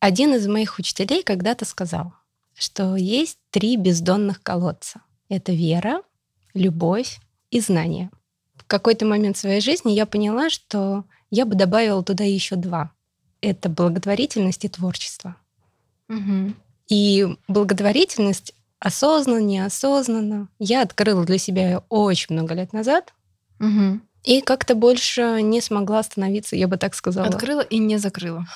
Один из моих учителей когда-то сказал, что есть три бездонных колодца. Это вера, любовь и знание. В какой-то момент своей жизни я поняла, что я бы добавила туда еще два. Это благотворительность и творчество. Угу. И благотворительность осознанно, неосознанно я открыла для себя очень много лет назад. Угу. И как-то больше не смогла остановиться, я бы так сказала. Открыла и не закрыла.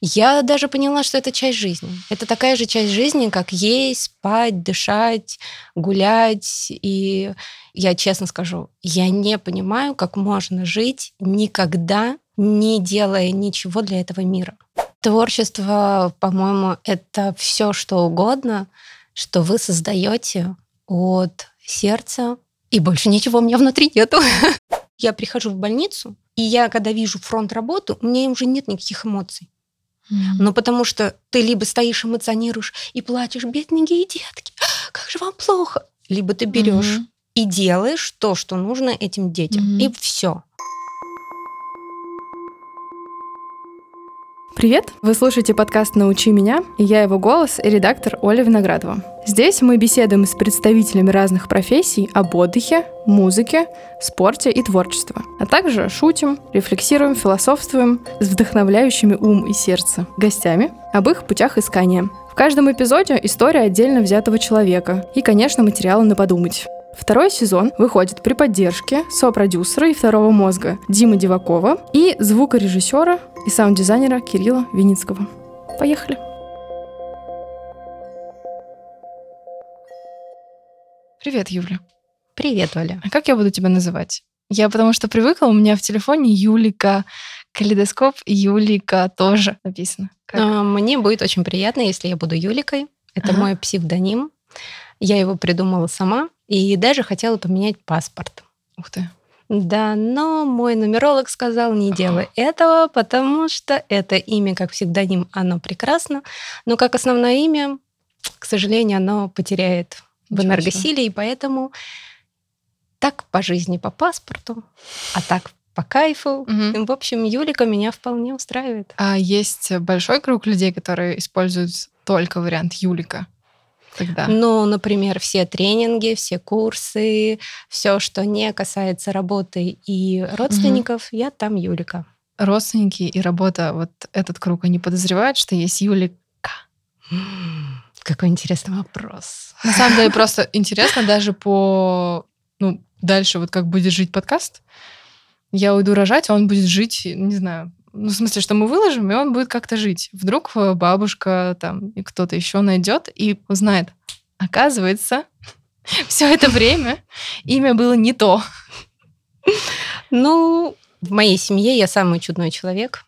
Я даже поняла, что это часть жизни. Это такая же часть жизни, как есть, спать, дышать, гулять. И я честно скажу, я не понимаю, как можно жить никогда, не делая ничего для этого мира. Творчество, по-моему, это все, что угодно, что вы создаете от сердца, и больше ничего у меня внутри нету. Я прихожу в больницу, и я, когда вижу фронт работы, у меня уже нет никаких эмоций. Mm-hmm. Ну, потому что ты либо стоишь, эмоционируешь и плачешь, бедненькие детки, как же вам плохо. Либо ты берешь Mm-hmm. и делаешь то, что нужно этим детям. Мгм. И все. Привет! Вы слушаете подкаст «Научи меня» и я его голос и редактор Оля Виноградова. Здесь мы беседуем с представителями разных профессий об отдыхе, музыке, спорте и творчестве, а также шутим, рефлексируем, философствуем с вдохновляющими ум и сердце гостями об их путях искания. В каждом эпизоде история отдельно взятого человека и, конечно, материалы на подумать. Второй сезон выходит при поддержке сопродюсера и второго мозга Димы Дивакова и звукорежиссера и саунд-дизайнера Кирилла Виницкого. Поехали! Привет, Юля. Привет, Оля. А как я буду тебя называть? Я потому что привыкла, у меня в телефоне Юлика, калейдоскоп, Юлика тоже написано. Как? А, Мне будет очень приятно, если я буду Юликой. Это Ага. мой псевдоним. Я его придумала сама и даже хотела поменять паспорт. Ух ты. Да, но мой нумеролог сказал, не делай этого, потому что это имя как псевдоним, оно прекрасно, но как основное имя, к сожалению, оно потеряет в энергосиле, и поэтому так по жизни, по паспорту, а так по кайфу. Мгм. В общем, Юлика меня вполне устраивает. А есть большой круг людей, которые используют только вариант Юлика. Тогда. Ну, например, все тренинги, все курсы, все, что не касается работы и родственников, я там Юлика. Родственники и работа, вот этот круг, они подозревают, что есть Юлика. Какой интересный вопрос. На самом деле просто интересно даже по... Ну, дальше вот как будет жить подкаст. Я уйду рожать, а он будет жить, не знаю, ну, в смысле, что мы выложим, и он будет как-то жить. Вдруг э, бабушка там и кто-то еще найдет и узнает. Оказывается, все это время имя было не то. Ну, в моей семье я самый чудной человек.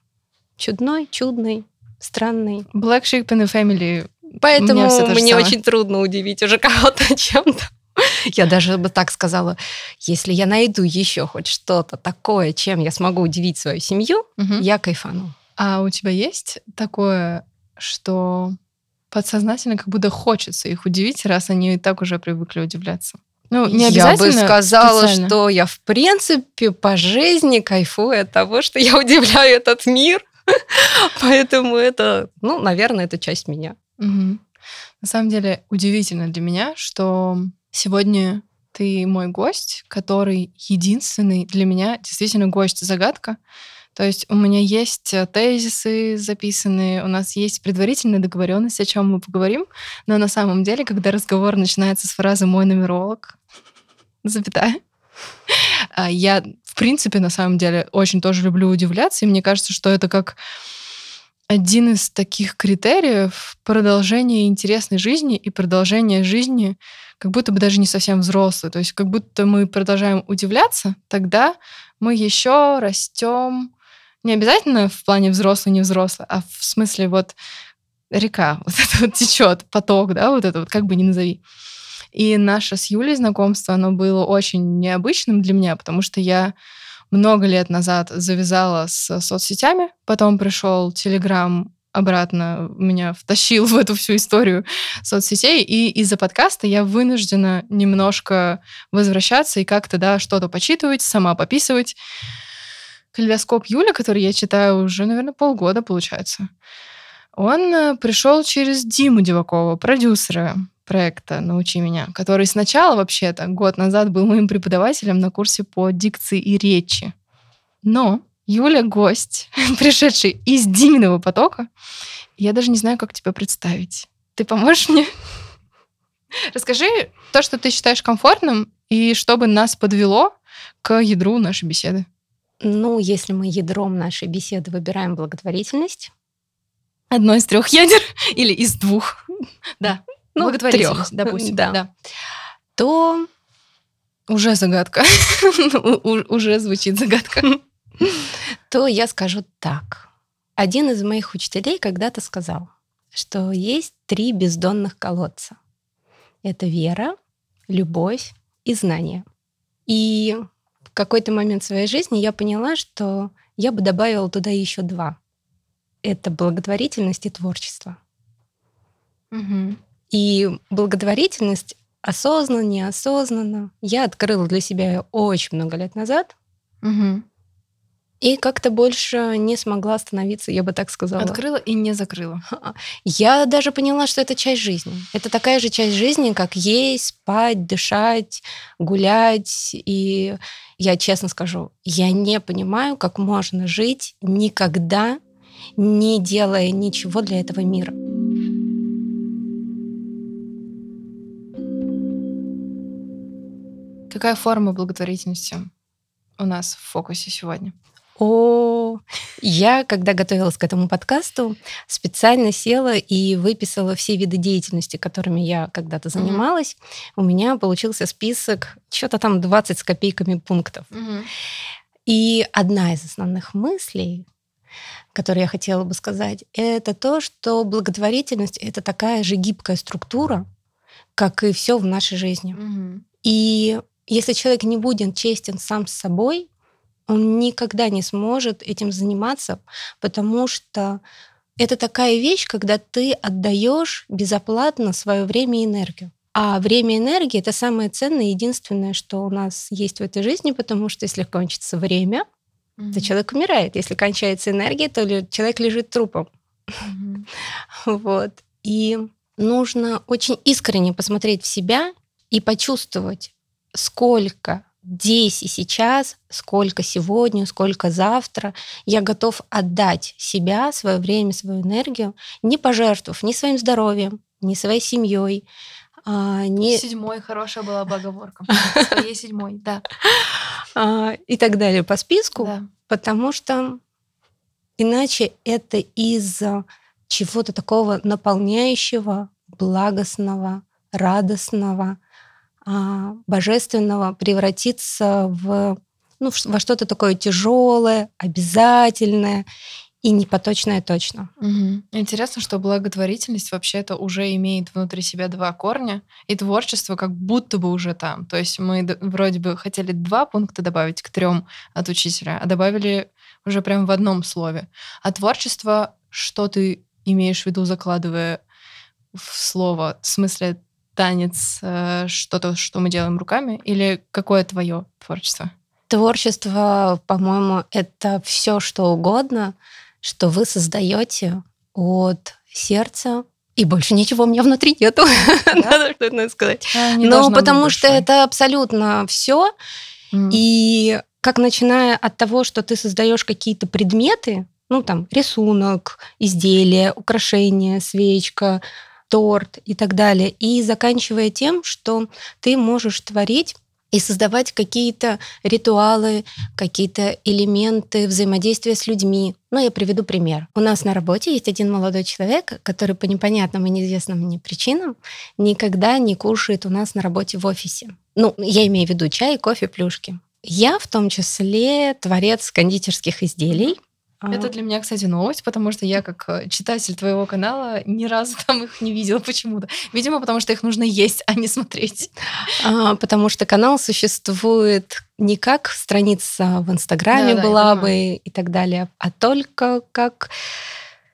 Чудной, чудный, странный. Black Sheep in the Family. Поэтому мне самое. очень трудно удивить уже кого-то чем-то. Я даже бы так сказала, если я найду еще хоть что-то такое, чем я смогу удивить свою семью, я кайфану. А у тебя есть такое, что подсознательно как будто хочется их удивить, раз они и так уже привыкли удивляться? Ну, не я бы сказала, специально. что я в принципе по жизни кайфую от того, что я удивляю этот мир. Поэтому это, ну, наверное, это часть меня. Мгм. На самом деле удивительно для меня, что сегодня ты мой гость, который единственный для меня действительно гость-загадка. То есть у меня есть э, тезисы записанные, у нас есть предварительная договоренность, о чем мы поговорим, но на самом деле, когда разговор начинается с фразы «мой нумеролог», запятая, а, я, в принципе, на самом деле, очень тоже люблю удивляться, и мне кажется, что это как один из таких критериев продолжения интересной жизни и продолжения жизни как будто бы даже не совсем взрослой. То есть как будто мы продолжаем удивляться, тогда мы еще растем не обязательно в плане взрослый, не взрослый, а в смысле вот река вот это вот течет, поток, да, вот это вот как бы ни назови. И наше с Юлей знакомство, оно было очень необычным для меня, потому что я много лет назад завязала с соцсетями, потом пришел Телеграм обратно меня втащил в эту всю историю соцсетей, и из-за подкаста я вынуждена немножко возвращаться и как-то, да, что-то почитывать, сама пописывать. Калейдоскоп Юля, который я читаю уже, наверное, полгода, получается. Он э, пришел через Диму Дивакова, продюсера проекта «Научи меня», который сначала, вообще-то, год назад был моим преподавателем на курсе по дикции и речи. Но Юля — гость, пришедший из Диминого потока. Я даже не знаю, как тебя представить. Ты поможешь мне? Расскажи то, что ты считаешь комфортным, и чтобы нас подвело к ядру нашей беседы. Ну, если мы ядром нашей беседы выбираем благотворительность. Одно из трех ядер или из двух. Да. Ну, трех, допустим. да. да. То уже загадка. Уже звучит загадка. То я скажу так. Один из моих учителей когда-то сказал, что есть три бездонных колодца. Это вера, любовь и знание. И в какой-то момент своей жизни я поняла, что я бы добавила туда еще два. Это благотворительность и творчество. Угу. И благотворительность осознанно, неосознанно я открыла для себя очень много лет назад. Угу. И как-то больше не смогла остановиться, я бы так сказала. Открыла и не закрыла. Я даже поняла, что это часть жизни. Это такая же часть жизни, как есть, спать, дышать, гулять. И я честно скажу, я не понимаю, как можно жить никогда, не делая ничего для этого мира. Какая форма благотворительности у нас в фокусе сегодня? О, я, когда готовилась к этому подкасту, специально села и выписала все виды деятельности, которыми я когда-то занималась. Mm-hmm. У меня получился список, что-то там 20 с копейками пунктов. Mm-hmm. И одна из основных мыслей, которую я хотела бы сказать, это то, что благотворительность это такая же гибкая структура, как и все в нашей жизни. Mm-hmm. И если человек не будет честен сам с собой, он никогда не сможет этим заниматься, потому что это такая вещь, когда ты отдаешь безоплатно свое время и энергию. А время и энергия это самое ценное, единственное, что у нас есть в этой жизни, потому что если кончится время, mm-hmm. то человек умирает. Если кончается энергия, то человек лежит трупом. Mm-hmm. Вот. И нужно очень искренне посмотреть в себя и почувствовать, сколько здесь и сейчас, сколько сегодня, сколько завтра, я готов отдать себя, свое время, свою энергию, не пожертвовав ни своим здоровьем, ни своей семьей, а, не... Седьмой хорошая была бы оговорка. Своей седьмой, да. А, и так далее по списку, Да. потому что иначе это из-за чего-то такого наполняющего, благостного, радостного, божественного превратиться в ну, во что-то такое тяжелое, обязательное и непоточное точно. Мгм. Интересно, что благотворительность вообще-то уже имеет внутри себя два корня, и творчество как будто бы уже там. То есть мы вроде бы хотели два пункта добавить к трем от учителя, а добавили уже прям в одном слове. А творчество, что ты имеешь в виду, закладывая в слово, в смысле танец, э, что-то, что мы делаем руками, или какое твое творчество? Творчество, по-моему, это все что угодно, что вы создаете от сердца. И больше ничего у меня внутри нету. Надо что-то надо сказать. А, быть потому что это абсолютно все. И как начиная от того, что ты создаешь какие-то предметы, ну там рисунок, изделие, украшение, свечка, торт и так далее, и заканчивая тем, что ты можешь творить и создавать какие-то ритуалы, какие-то элементы взаимодействия с людьми. Ну, я приведу пример. У нас на работе есть один молодой человек, который по непонятным и неизвестным мне причинам никогда не кушает у нас на работе в офисе. Ну, я имею в виду чай, кофе, плюшки. Я в том числе творец кондитерских изделий. Это для меня, кстати, новость, потому что я, как э, читатель твоего канала, ни разу там их не видела почему-то. Видимо, потому что их нужно есть, а не смотреть. А, потому что канал существует не как страница в Инстаграме я была понимаю. бы и так далее, а только как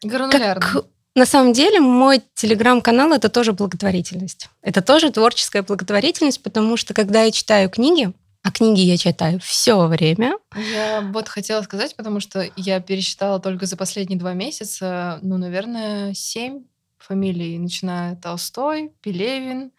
Гранулярно. Как на самом деле мой телеграм-канал это тоже благотворительность. Это тоже творческая благотворительность, потому что когда я читаю книги, А книги я читаю все время. Я вот хотела сказать, потому что я пересчитала только за последние два месяца, ну, наверное, семь фамилий, начиная Толстой, Пелевин,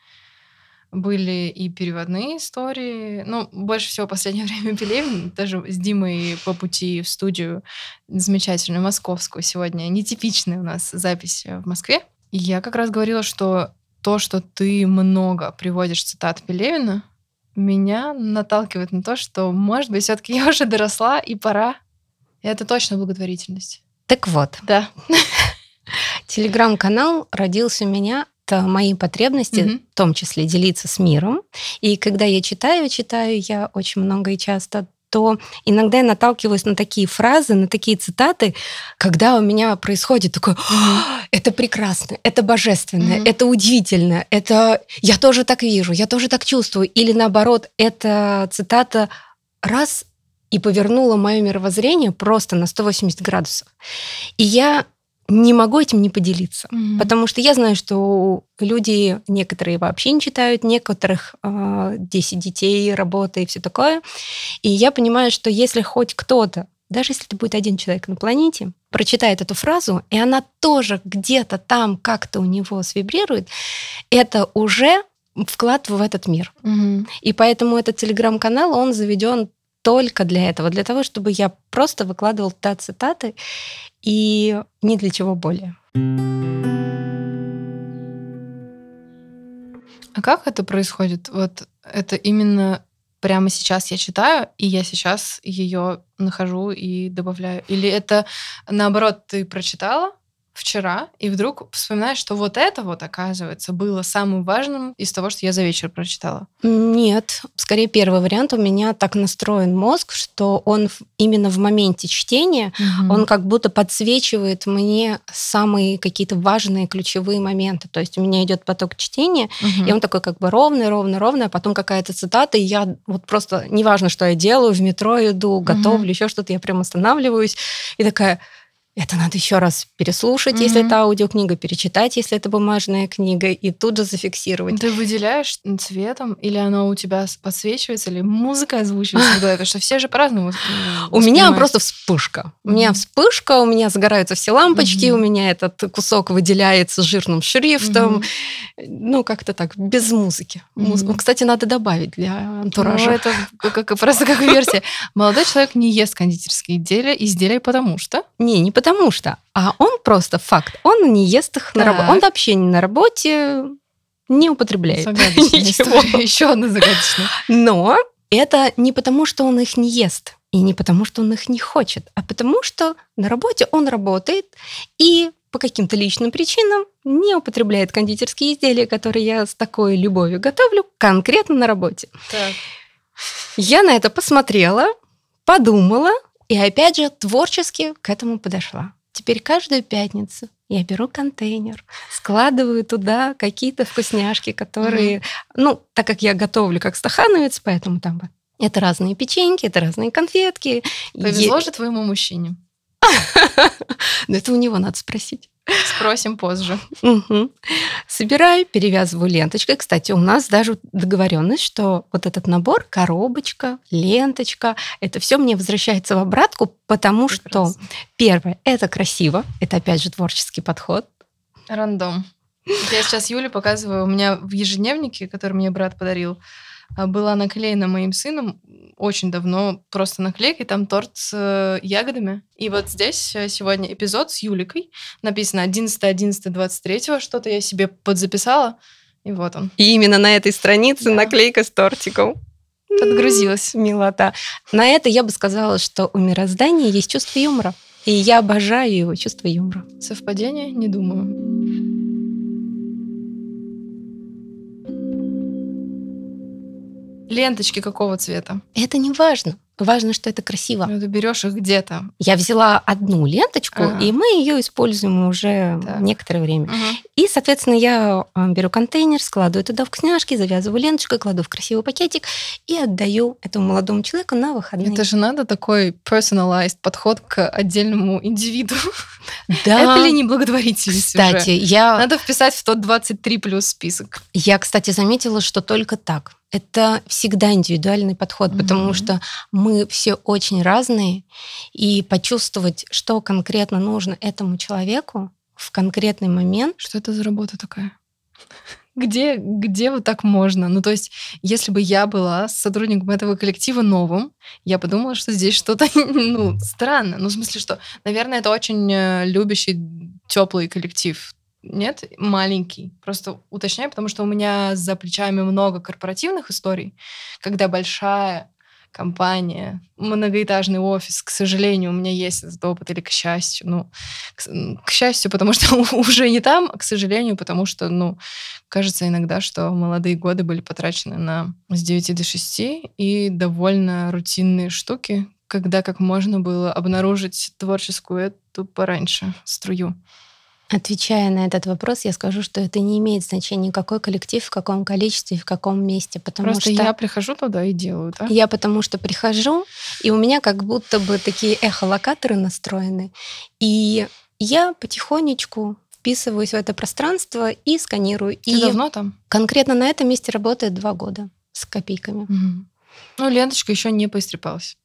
были и переводные истории. Ну, больше всего в последнее время Пелевин, даже с Димой по пути в студию замечательную московскую сегодня, нетипичная у нас запись в Москве. И я как раз говорила, что то, что ты много приводишь цитат Пелевина, меня наталкивает на то, что, может быть, все-таки я уже доросла и пора. И это точно благотворительность. Так вот. Да. Телеграм-канал родился у меня это мои потребности, mm-hmm. в том числе делиться с миром. И когда я читаю, читаю я очень много и часто, то иногда я наталкиваюсь на такие фразы, на такие цитаты, когда у меня происходит такое, mm-hmm. это прекрасно, это божественно, mm-hmm. это удивительно, это я тоже так вижу, я тоже так чувствую. Или наоборот, эта цитата раз и повернула мое мировоззрение просто на 180 градусов. И я не могу этим не поделиться, mm-hmm. потому что я знаю, что люди некоторые вообще не читают, некоторых э, 10 детей, работа и все такое. И я понимаю, что если хоть кто-то, даже если это будет один человек на планете, прочитает эту фразу, и она тоже где-то там как-то у него свибрирует, это уже вклад в этот мир. Mm-hmm. И поэтому этот телеграм-канал, он заведен только для этого, для того, чтобы я просто выкладывал туда цитаты и ни для чего более. А как это происходит? Вот это именно прямо сейчас я читаю, и я сейчас ее нахожу и добавляю? Или это наоборот ты прочитала, вчера, и вдруг вспоминаешь, что вот это вот, оказывается, было самым важным из того, что я за вечер прочитала? Нет, скорее первый вариант. У меня так настроен мозг, что он именно в моменте чтения, угу. он как будто подсвечивает мне самые какие-то важные ключевые моменты. То есть у меня идет поток чтения, угу. и он такой как бы ровный, ровный, ровный, а потом какая-то цитата, и я вот просто, неважно, что я делаю, в метро иду, готовлю, угу. еще что-то, я прям останавливаюсь, и такая это надо еще раз переслушать, mm-hmm. если это аудиокнига, перечитать, если это бумажная книга, и тут же зафиксировать. Ты выделяешь цветом, или оно у тебя подсвечивается, или музыка озвучивается в голове? Потому что все же по-разному У меня просто вспышка. У меня вспышка, у меня загораются все лампочки, у меня этот кусок выделяется жирным шрифтом. Ну, как-то так, без музыки. Кстати, надо добавить для антуража. Ну, это просто как версия. Молодой человек не ест кондитерские изделия, изделия потому что... Не, не потому что, а он просто факт. Он не ест их на работе. Он вообще не на работе не употребляет. Загадочная Еще одна загадочная. Но это не потому, что он их не ест, и не потому, что он их не хочет, а потому, что на работе он работает и по каким-то личным причинам не употребляет кондитерские изделия, которые я с такой любовью готовлю конкретно на работе. Так. Я на это посмотрела, подумала, и опять же, творчески к этому подошла. Теперь каждую пятницу я беру контейнер, складываю туда какие-то вкусняшки, которые, mm-hmm. ну, так как я готовлю как стахановец, поэтому там это разные печеньки, это разные конфетки. Повезло е... же твоему мужчине. Но это у него надо спросить. Спросим позже. Угу. Собираю, перевязываю ленточкой. Кстати, у нас даже договоренность, что вот этот набор, коробочка, ленточка, это все мне возвращается в обратку, потому Прекрасно. что первое, это красиво, это опять же творческий подход. Рандом. Я сейчас Юле показываю, у меня в ежедневнике, который мне брат подарил, была наклеена моим сыном очень давно просто наклейкой, там торт с э, ягодами. И вот здесь э, сегодня эпизод с Юликой. Написано 11.11.23, что-то я себе подзаписала, и вот он. И именно на этой странице да. наклейка с тортиком. Подгрузилась. Милота. На это я бы сказала, что у мироздания есть чувство юмора. И я обожаю его чувство юмора. Совпадение? Не думаю. Ленточки какого цвета? Это не важно. Важно, что это красиво. Ну, ты берешь их где-то. Я взяла одну ленточку, ага. и мы ее используем уже так. некоторое время. Ага. И, соответственно, я а, беру контейнер, складываю туда вкусняшки, завязываю ленточкой, кладу в красивый пакетик и отдаю этому молодому человеку на выходные. Это же надо такой personalized подход к отдельному индивиду. Да. Это ли не благотворительность Кстати, уже? я... Надо вписать в тот 23 плюс список. Я, кстати, заметила, что только так это всегда индивидуальный подход, потому что мы все очень разные, и почувствовать, что конкретно нужно этому человеку в конкретный момент. Что это за работа такая? Где, где вот так можно? Ну, то есть, если бы я была сотрудником этого коллектива новым, я подумала, что здесь что-то, ну, странно. Ну, в смысле, что, наверное, это очень э, любящий, теплый коллектив. Нет, маленький. Просто уточняю, потому что у меня за плечами много корпоративных историй, когда большая компания, многоэтажный офис. К сожалению, у меня есть этот опыт, или к счастью. Ну, к, к счастью, потому что уже не там, а к сожалению, потому что, ну, кажется иногда, что молодые годы были потрачены на с 9 до 6 и довольно рутинные штуки, когда как можно было обнаружить творческую эту пораньше струю. Отвечая на этот вопрос, я скажу, что это не имеет значения, какой коллектив, в каком количестве, в каком месте. Потому Просто что я прихожу туда и делаю, да? Я потому что прихожу, и у меня как будто бы такие эхолокаторы настроены. И я потихонечку вписываюсь в это пространство и сканирую. Ты и давно там? Конкретно на этом месте работает два года с копейками. Угу. Ну, ленточка еще не поистрепалась.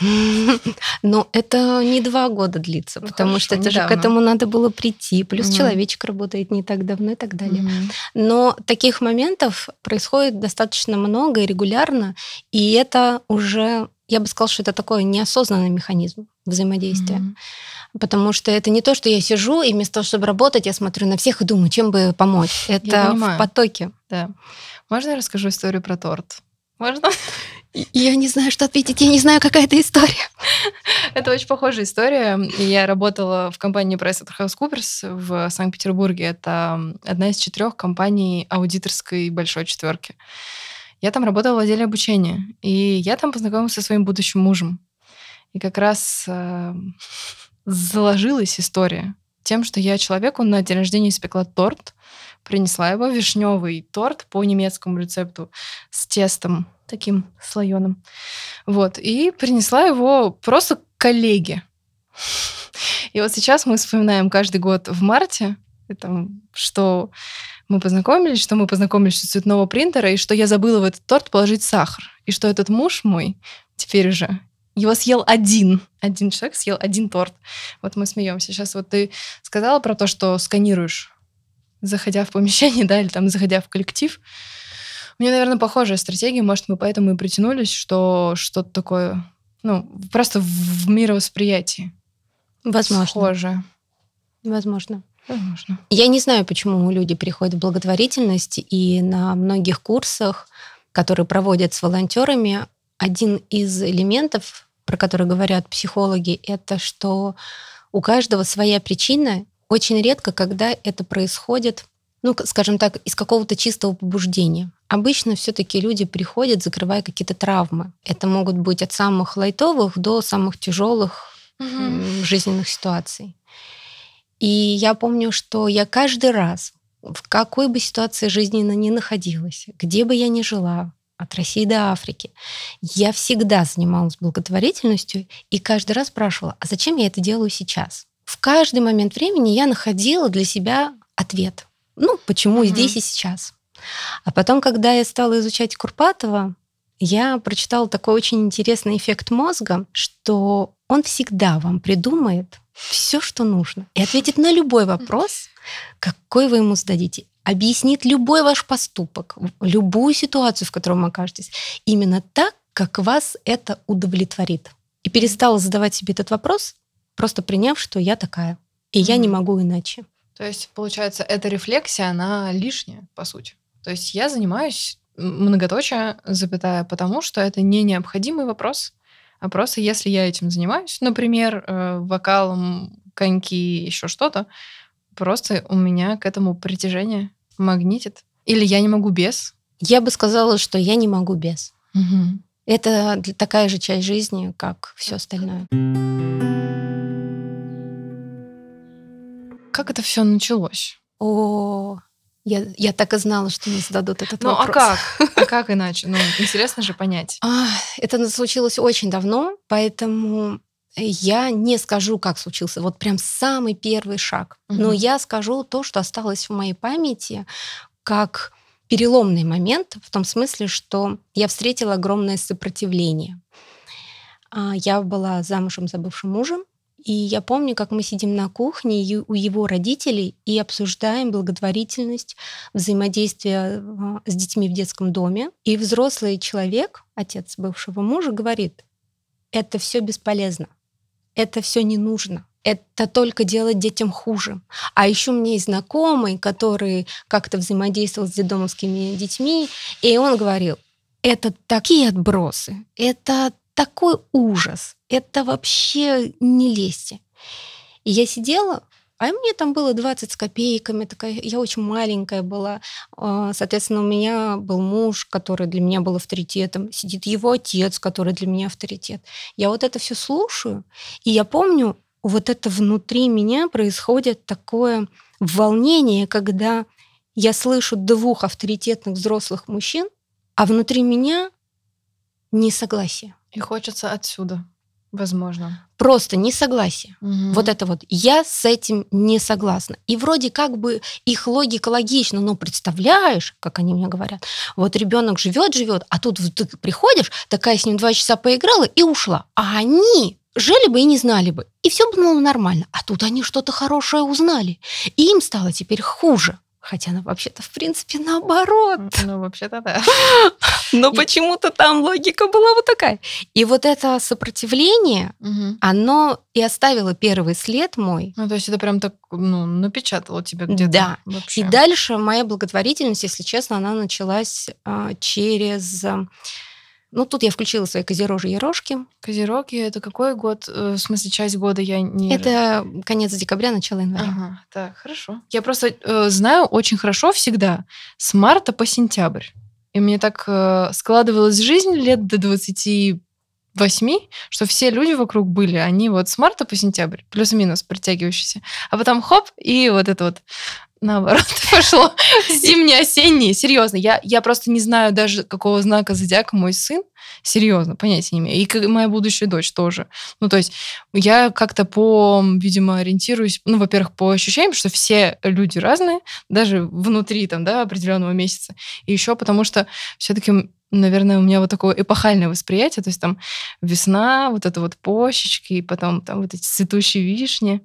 Но это не два года длится, ну, потому хорошо, что это недавно. же к этому надо было прийти. Плюс угу. человечек работает не так давно и так далее. Угу. Но таких моментов происходит достаточно много и регулярно, и это уже, я бы сказала, что это такой неосознанный механизм взаимодействия. Потому что это не то, что я сижу, и вместо того, чтобы работать, я смотрю на всех и думаю, чем бы помочь. Это в потоке. Да. Можно я расскажу историю про торт? Можно? Я не знаю, что ответить, я не знаю, какая это история. Это очень похожая история. Я работала в компании PricewaterhouseCoopers в Санкт-Петербурге. Это одна из четырех компаний аудиторской большой четверки. Я там работала в отделе обучения, и я там познакомилась со своим будущим мужем. И как раз э, заложилась история тем, что я человеку на день рождения испекла торт, принесла его вишневый торт по немецкому рецепту с тестом таким слоеным. Вот. И принесла его просто коллеге. И вот сейчас мы вспоминаем каждый год в марте, там, что мы познакомились, что мы познакомились с цветного принтера, и что я забыла в этот торт положить сахар. И что этот муж мой теперь уже его съел один. Один человек съел один торт. Вот мы смеемся. Сейчас вот ты сказала про то, что сканируешь, заходя в помещение, да, или там заходя в коллектив. У меня, наверное, похожая стратегия. Может, мы поэтому и притянулись, что что-то такое, ну, просто в мировосприятии. Возможно. Схоже. Возможно. Возможно. Я не знаю, почему люди приходят в благотворительность, и на многих курсах, которые проводят с волонтерами, один из элементов, про который говорят психологи, это что у каждого своя причина. Очень редко, когда это происходит ну, скажем так, из какого-то чистого побуждения. Обычно все-таки люди приходят, закрывая какие-то травмы. Это могут быть от самых лайтовых до самых тяжелых угу. жизненных ситуаций. И я помню, что я каждый раз, в какой бы ситуации жизненно ни находилась, где бы я ни жила, от России до Африки, я всегда занималась благотворительностью и каждый раз спрашивала, а зачем я это делаю сейчас? В каждый момент времени я находила для себя ответ – ну, почему mm-hmm. здесь и сейчас. А потом, когда я стала изучать Курпатова, я прочитала такой очень интересный эффект мозга, что он всегда вам придумает все, что нужно, и ответит на любой вопрос, какой вы ему зададите объяснит любой ваш поступок, любую ситуацию, в которой вы окажетесь, именно так, как вас это удовлетворит. И перестала задавать себе этот вопрос, просто приняв, что я такая, и mm-hmm. я не могу иначе. То есть, получается, эта рефлексия, она лишняя, по сути. То есть я занимаюсь многоточие, запятая, потому что это не необходимый вопрос, а просто если я этим занимаюсь, например, э, вокалом, коньки, еще что-то, просто у меня к этому притяжение магнитит. Или я не могу без. Я бы сказала, что я не могу без. Угу. Это такая же часть жизни, как все остальное. Как это все началось? О, я, я так и знала, что мне зададут этот ну, вопрос. Ну, а как? А как иначе? Ну, интересно же понять. А, это случилось очень давно, поэтому я не скажу, как случился. Вот прям самый первый шаг. Угу. Но я скажу то, что осталось в моей памяти, как переломный момент в том смысле, что я встретила огромное сопротивление. А, я была замужем за бывшим мужем, и я помню, как мы сидим на кухне у его родителей и обсуждаем благотворительность, взаимодействие а, с детьми в детском доме. И взрослый человек, отец бывшего мужа, говорит, это все бесполезно, это все не нужно это только делает детям хуже. А еще меня есть знакомый, который как-то взаимодействовал с детдомовскими детьми, и он говорил, это такие отбросы, это такой ужас, это вообще не лезьте. И я сидела, а мне там было 20 с копейками, такая, я очень маленькая была. А, соответственно, у меня был муж, который для меня был авторитетом, сидит его отец, который для меня авторитет. Я вот это все слушаю, и я помню, вот это внутри меня происходит такое волнение, когда я слышу двух авторитетных взрослых мужчин, а внутри меня несогласие. И хочется отсюда, возможно. Просто несогласие. Угу. Вот это вот. Я с этим не согласна. И вроде как бы их логика логична, но представляешь, как они мне говорят, вот ребенок живет, живет, а тут ты приходишь, такая с ним два часа поиграла и ушла. А они жили бы и не знали бы. И все было нормально. А тут они что-то хорошее узнали. И им стало теперь хуже. Хотя она вообще-то, в принципе, наоборот. Ну, вообще-то да. Но почему-то там логика была вот такая. И вот это сопротивление, оно и оставило первый след мой. Ну, то есть это прям так, ну, напечатало тебя где-то. Да. И дальше моя благотворительность, если честно, она началась а, через ну, тут я включила свои козерожьи рожки. Козероги — это какой год? Э, в смысле, часть года я не... Это конец декабря, начало января. Ага, так, хорошо. Я просто э, знаю очень хорошо всегда с марта по сентябрь. И мне так э, складывалась жизнь лет до 28, что все люди вокруг были, они вот с марта по сентябрь, плюс-минус притягивающиеся. А потом хоп, и вот это вот наоборот пошло. Зимний-осенний. Серьезно, я, я просто не знаю даже, какого знака зодиака мой сын. Серьезно, понятия не имею. И моя будущая дочь тоже. Ну, то есть я как-то по, видимо, ориентируюсь, ну, во-первых, по ощущениям, что все люди разные, даже внутри там, да, определенного месяца. И еще потому что все-таки наверное, у меня вот такое эпохальное восприятие, то есть там весна, вот это вот почечки, и потом там вот эти цветущие вишни.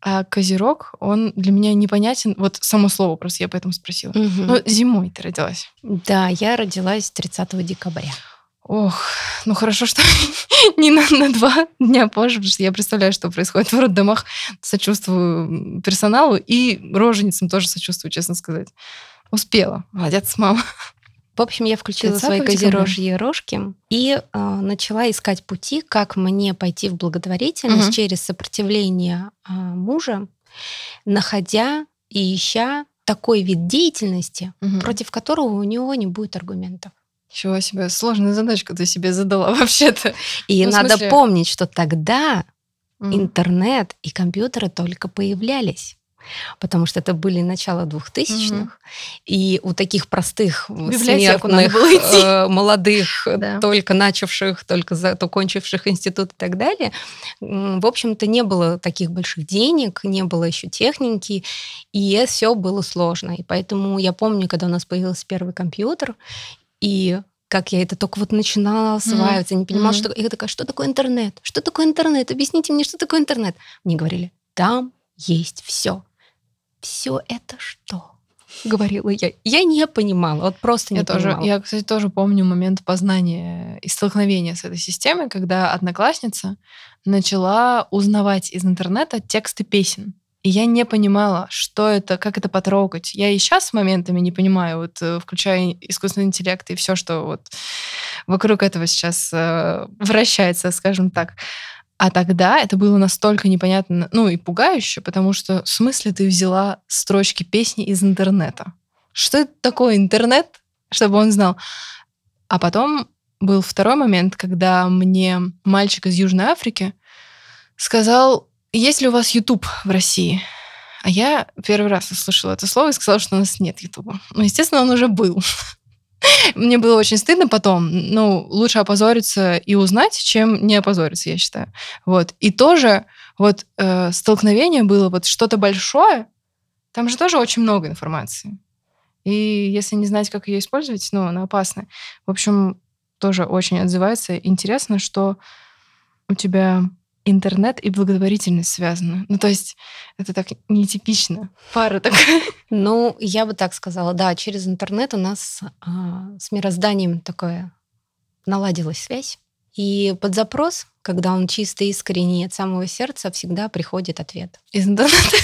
А козерог, он для меня непонятен. Вот само слово просто я поэтому спросила. Угу. Ну, зимой ты родилась. Да, я родилась 30 декабря. Ох, ну хорошо, что не на, на два дня позже, потому что я представляю, что происходит в роддомах. Сочувствую персоналу и роженицам тоже сочувствую, честно сказать. Успела. Молодец, мама. В общем, я включила свои козерожьи рожки и э, начала искать пути, как мне пойти в благотворительность угу. через сопротивление э, мужа, находя и ища такой вид деятельности, угу. против которого у него не будет аргументов. Чего себе, сложная задачка ты себе задала вообще-то. И ну, надо смысле... помнить, что тогда mm. интернет и компьютеры только появлялись потому что это были начало 2000-х, угу. и у таких простых смертных, э, молодых, да. только начавших, только закончивших институт и так далее, в общем-то, не было таких больших денег, не было еще техники, и все было сложно. И поэтому я помню, когда у нас появился первый компьютер, и как я это только вот начинала осваиваться, mm-hmm. не понимала, mm-hmm. что... Я такая, что такое интернет? Что такое интернет? Объясните мне, что такое интернет? Мне говорили, там есть все все это что? говорила я. Я не понимала, вот просто не я понимала. Тоже, я, кстати, тоже помню момент познания и столкновения с этой системой, когда одноклассница начала узнавать из интернета тексты песен. И я не понимала, что это, как это потрогать. Я и сейчас моментами не понимаю, вот э, включая искусственный интеллект и все, что вот вокруг этого сейчас э, вращается, скажем так. А тогда это было настолько непонятно, ну и пугающе, потому что в смысле ты взяла строчки песни из интернета? Что это такое интернет, чтобы он знал? А потом был второй момент, когда мне мальчик из Южной Африки сказал, есть ли у вас YouTube в России? А я первый раз услышала это слово и сказала, что у нас нет Ютуба. Ну, естественно, он уже был. Мне было очень стыдно потом. Ну, лучше опозориться и узнать, чем не опозориться, я считаю. Вот. И тоже вот э, столкновение было вот что-то большое. Там же тоже очень много информации. И если не знать, как ее использовать, ну, она опасна. В общем, тоже очень отзывается. Интересно, что у тебя интернет и благотворительность связаны. Ну, то есть это так нетипично. Пара такая. Ну, я бы так сказала, да, через интернет у нас а, с мирозданием такое наладилась связь. И под запрос, когда он чисто искренний от самого сердца, всегда приходит ответ. Из интернета?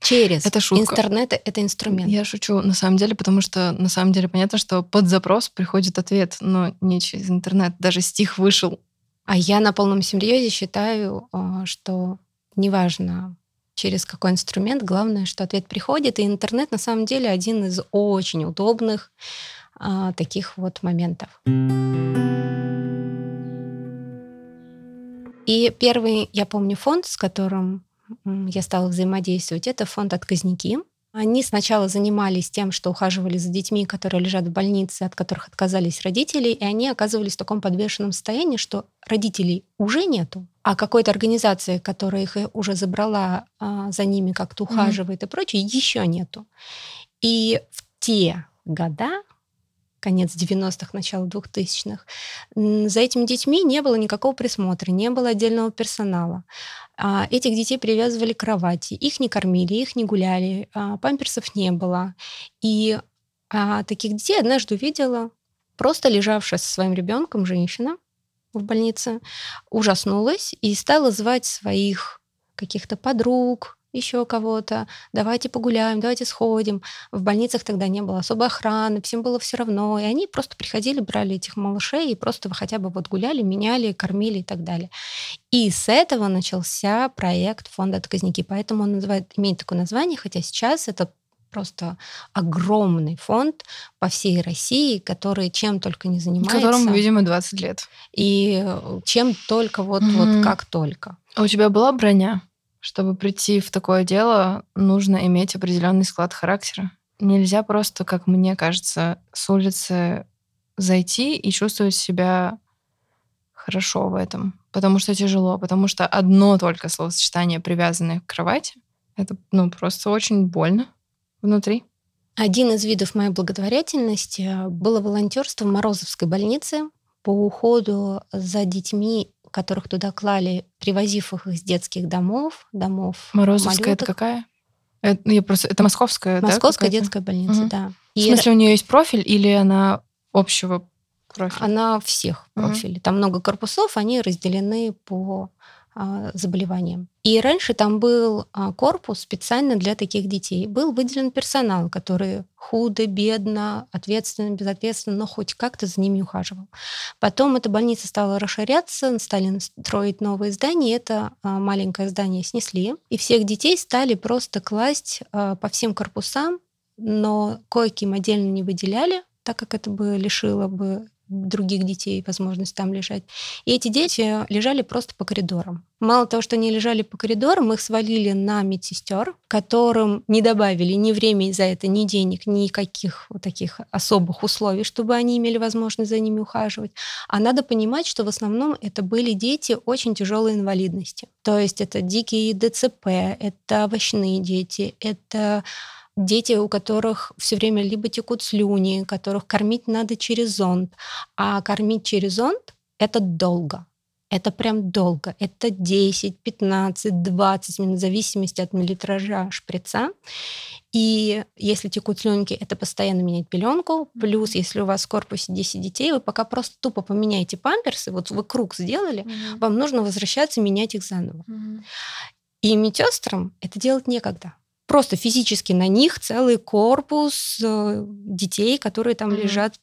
Через. Это шутка. Интернет — это инструмент. Я шучу, на самом деле, потому что на самом деле понятно, что под запрос приходит ответ, но не через интернет. Даже стих вышел. А я на полном серьезе считаю, а, что неважно, через какой инструмент, главное, что ответ приходит. И интернет на самом деле один из очень удобных а, таких вот моментов. И первый, я помню, фонд, с которым я стала взаимодействовать, это фонд «Отказники». Они сначала занимались тем, что ухаживали за детьми, которые лежат в больнице, от которых отказались родители, и они оказывались в таком подвешенном состоянии, что родителей уже нету, а какой-то организации, которая их уже забрала, а, за ними как-то ухаживает mm-hmm. и прочее, еще нету. И в те года конец 90-х, начало 2000-х, за этими детьми не было никакого присмотра, не было отдельного персонала. А, этих детей привязывали к кровати, их не кормили, их не гуляли, а, памперсов не было. И а, таких детей однажды увидела просто лежавшая со своим ребенком женщина в больнице, ужаснулась и стала звать своих каких-то подруг, еще кого-то, давайте погуляем, давайте сходим. В больницах тогда не было особой охраны, всем было все равно. И они просто приходили, брали этих малышей и просто хотя бы вот гуляли, меняли, кормили и так далее. И с этого начался проект фонда «Отказники». Поэтому он называет, имеет такое название, хотя сейчас это просто огромный фонд по всей России, который чем только не занимается. Которому, видимо, 20 лет. И чем только, вот, mm-hmm. вот как только. А у тебя была броня? Чтобы прийти в такое дело, нужно иметь определенный склад характера. Нельзя просто, как мне кажется, с улицы зайти и чувствовать себя хорошо в этом. Потому что тяжело. Потому что одно только словосочетание, привязанное к кровати, это ну, просто очень больно внутри. Один из видов моей благотворительности было волонтерство в Морозовской больнице по уходу за детьми которых туда клали, привозив их из детских домов, домов Морозовская малюток. это какая? Это, я просто, это московская, Московская да, детская больница, угу. да. И в смысле, у нее есть профиль или она общего профиля? Она всех профилей. Угу. Там много корпусов, они разделены по заболеваниям. И раньше там был а, корпус специально для таких детей. Был выделен персонал, который худо, бедно, ответственно, безответственно, но хоть как-то за ними ухаживал. Потом эта больница стала расширяться, стали строить новые здания, это а, маленькое здание снесли, и всех детей стали просто класть по всем корпусам, но койки им отдельно не выделяли, так как это бы лишило бы других детей возможность там лежать. И эти дети лежали просто по коридорам. Мало того, что они лежали по коридорам, их свалили на медсестер, которым не добавили ни времени за это, ни денег, ни каких вот таких особых условий, чтобы они имели возможность за ними ухаживать. А надо понимать, что в основном это были дети очень тяжелой инвалидности. То есть это дикие ДЦП, это овощные дети, это дети, у которых все время либо текут слюни, которых кормить надо через зонд. А кормить через зонд — это долго. Это прям долго. Это 10, 15, 20 минут, в зависимости от миллилитража шприца. И если текут слюнки, это постоянно менять пеленку. Плюс, если у вас в корпусе 10 детей, вы пока просто тупо поменяете памперсы, вот вы круг сделали, mm-hmm. вам нужно возвращаться, менять их заново. Mm-hmm. И медсестрам это делать некогда просто физически на них целый корпус э, детей, которые там mm-hmm. лежат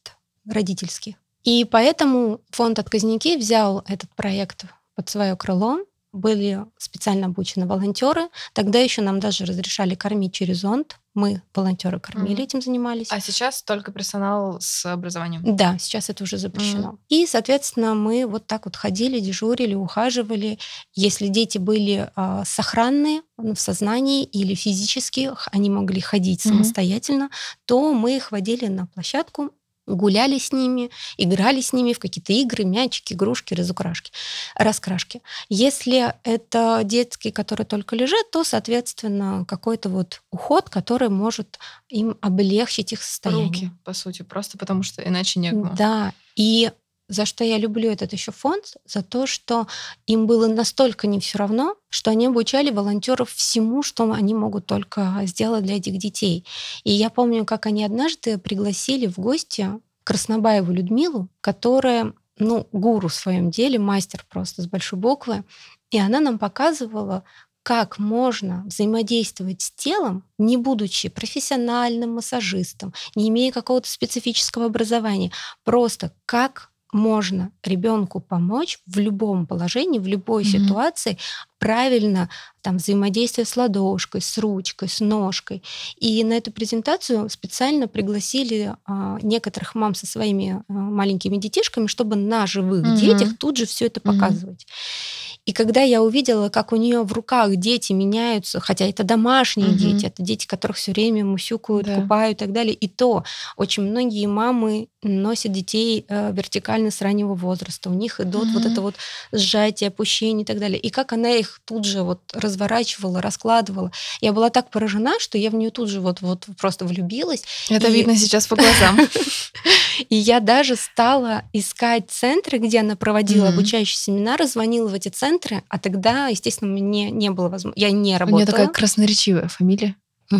родительских. И поэтому фонд «Отказники» взял этот проект под свое крыло. Были специально обучены волонтеры. Тогда еще нам даже разрешали кормить через зонд. Мы, волонтеры, кормили, mm-hmm. этим занимались. А сейчас только персонал с образованием? Да, сейчас это уже запрещено. Mm-hmm. И, соответственно, мы вот так вот ходили, дежурили, ухаживали. Если дети были э, сохранные в сознании или физически, они могли ходить mm-hmm. самостоятельно, то мы их водили на площадку гуляли с ними, играли с ними в какие-то игры, мячики, игрушки, разукрашки, раскрашки. Если это детские, которые только лежат, то, соответственно, какой-то вот уход, который может им облегчить их состояние. Руки, по сути, просто потому что иначе некому. Да, и за что я люблю этот еще фонд, за то, что им было настолько не все равно, что они обучали волонтеров всему, что они могут только сделать для этих детей. И я помню, как они однажды пригласили в гости Краснобаеву Людмилу, которая, ну, гуру в своем деле, мастер просто с большой буквы, и она нам показывала, как можно взаимодействовать с телом, не будучи профессиональным массажистом, не имея какого-то специфического образования, просто как можно ребенку помочь в любом положении, в любой mm-hmm. ситуации правильно там взаимодействие с ладошкой, с ручкой, с ножкой. И на эту презентацию специально пригласили а, некоторых мам со своими а, маленькими детишками, чтобы на живых mm-hmm. детях тут же все это показывать. Mm-hmm. И когда я увидела, как у нее в руках дети меняются, хотя это домашние угу. дети, это дети, которых все время мусюкают, да. купают и так далее, и то очень многие мамы носят детей э, вертикально с раннего возраста. У них идут угу. вот это вот сжатие, опущение и так далее. И как она их тут же вот разворачивала, раскладывала. Я была так поражена, что я в нее тут же вот, вот просто влюбилась. Это и... видно сейчас по глазам. И я даже стала искать центры, где она проводила обучающие семинары, звонила в эти центры, а тогда, естественно, мне не было возможности. Я не работала. У нее такая красноречивая фамилия.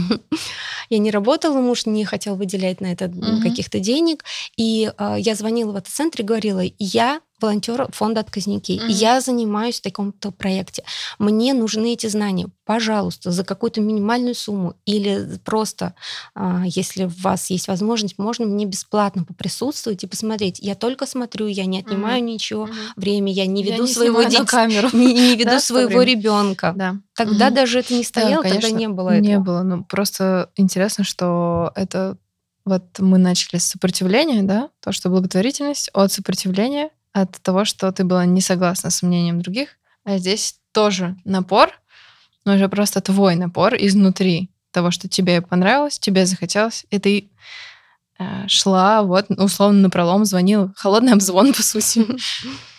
Я не работала, муж не хотел выделять на это каких-то денег. И э, я звонила в этот центр и говорила, я волонтер фонда «Отказники». Mm-hmm. Я занимаюсь в таком-то проекте. Мне нужны эти знания. Пожалуйста, за какую-то минимальную сумму или просто, а, если у вас есть возможность, можно мне бесплатно поприсутствовать и посмотреть. Я только смотрю, я не отнимаю mm-hmm. ничего mm-hmm. время, я не веду я не своего камеру. Не, не веду да, своего ребенка. Да. Тогда mm-hmm. даже это не стояло, да, конечно, тогда не было этого. Не было. Ну, просто интересно, что это вот мы начали с сопротивления, да, то, что благотворительность от сопротивления от того, что ты была не согласна с мнением других. А здесь тоже напор, но уже просто твой напор изнутри того, что тебе понравилось, тебе захотелось, и ты э, шла, вот, условно, на пролом, звонила. Холодный обзвон, по сути.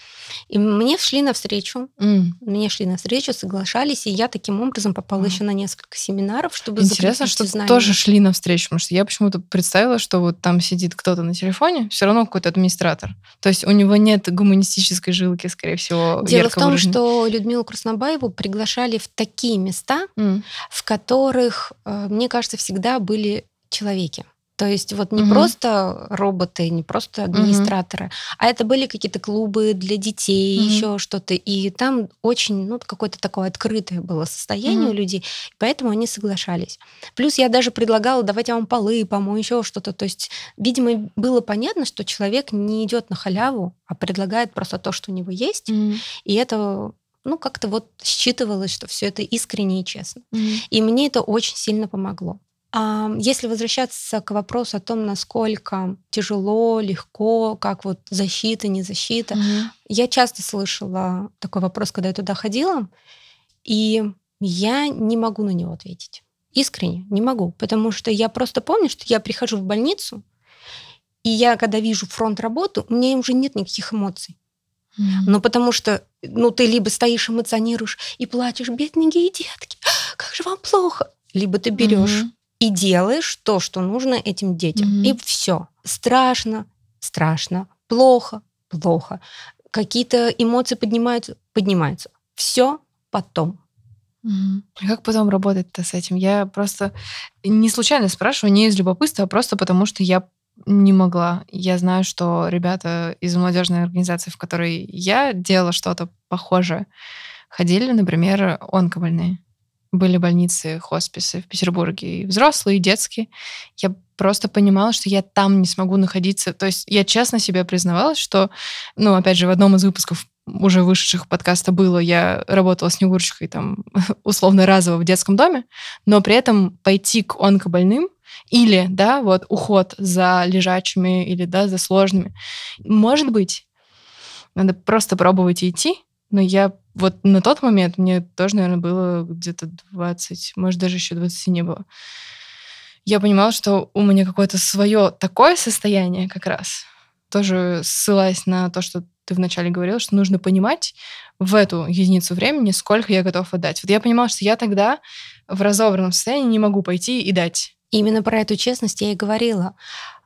И мне шли навстречу, mm. мне шли навстречу, соглашались, и я таким образом попала mm. еще на несколько семинаров, чтобы Интересно, что знания. тоже шли навстречу, потому что я почему-то представила, что вот там сидит кто-то на телефоне, все равно какой-то администратор. То есть у него нет гуманистической жилки, скорее всего. Дело в том, выраженной. что Людмилу Краснобаеву приглашали в такие места, mm. в которых, э, мне кажется, всегда были человеки. То есть вот не угу. просто роботы, не просто администраторы, угу. а это были какие-то клубы для детей, угу. еще что-то. И там очень, ну, какое-то такое открытое было состояние угу. у людей, поэтому они соглашались. Плюс я даже предлагала, давайте я вам полы помою, еще что-то. То есть, видимо, было понятно, что человек не идет на халяву, а предлагает просто то, что у него есть. Угу. И это ну, как-то вот считывалось, что все это искренне и честно. Mm-hmm. И мне это очень сильно помогло. Если возвращаться к вопросу о том, насколько тяжело, легко, как вот защита, не защита, mm-hmm. я часто слышала такой вопрос, когда я туда ходила, и я не могу на него ответить. Искренне не могу, потому что я просто помню, что я прихожу в больницу, и я, когда вижу фронт работы, у меня уже нет никаких эмоций. Mm-hmm. Ну, потому что, ну, ты либо стоишь, эмоционируешь и плачешь, бедненькие детки, как же вам плохо. Либо ты берешь mm-hmm и делаешь то, что нужно этим детям. Mm-hmm. И все. Страшно, страшно, плохо, плохо. Какие-то эмоции поднимаются, поднимаются. Все потом. Mm-hmm. Как потом работать-то с этим? Я просто не случайно спрашиваю, не из любопытства, а просто потому, что я не могла. Я знаю, что ребята из молодежной организации, в которой я делала что-то похожее, ходили, например, онкобольные были больницы, хосписы в Петербурге, и взрослые, и детские. Я просто понимала, что я там не смогу находиться. То есть я честно себе признавалась, что, ну, опять же, в одном из выпусков уже вышедших подкаста было, я работала с Снегурочкой там условно разово в детском доме, но при этом пойти к онкобольным или, да, вот уход за лежачими или, да, за сложными. Может быть, надо просто пробовать идти, но я вот на тот момент мне тоже, наверное, было где-то 20, может, даже еще 20 не было. я понимала, что у меня какое-то свое такое состояние как раз. Тоже ссылаясь на то, что ты вначале говорил, что нужно понимать в эту единицу времени, сколько я готов отдать. Вот я понимала, что я тогда в разобранном состоянии не могу пойти и дать. Именно про эту честность я и говорила.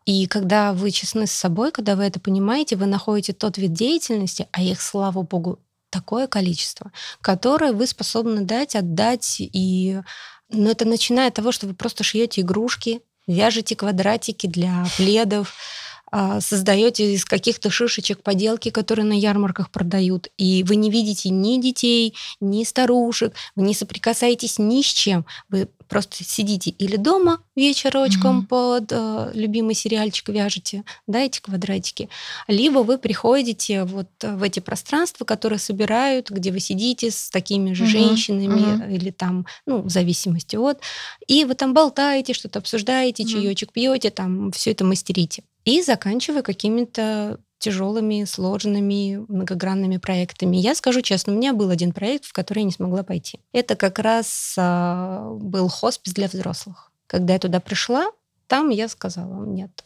И когда вы честны с собой, когда вы это понимаете, вы находите тот вид деятельности, а их, слава богу, такое количество, которое вы способны дать, отдать. И но это начиная от того, что вы просто шьете игрушки, вяжете квадратики для пледов, а, создаете из каких-то шишечек поделки, которые на ярмарках продают, и вы не видите ни детей, ни старушек, вы не соприкасаетесь ни с чем. Вы просто сидите или дома вечерочком mm-hmm. под э, любимый сериальчик вяжете, да, эти квадратики, либо вы приходите вот в эти пространства, которые собирают, где вы сидите с такими же mm-hmm. женщинами mm-hmm. или там, ну, в зависимости от, и вы там болтаете, что-то обсуждаете, mm-hmm. чаечек пьете, там все это мастерите и заканчивая какими-то тяжелыми, сложными, многогранными проектами. Я скажу честно, у меня был один проект, в который я не смогла пойти. Это как раз а, был хоспис для взрослых. Когда я туда пришла, там я сказала, нет,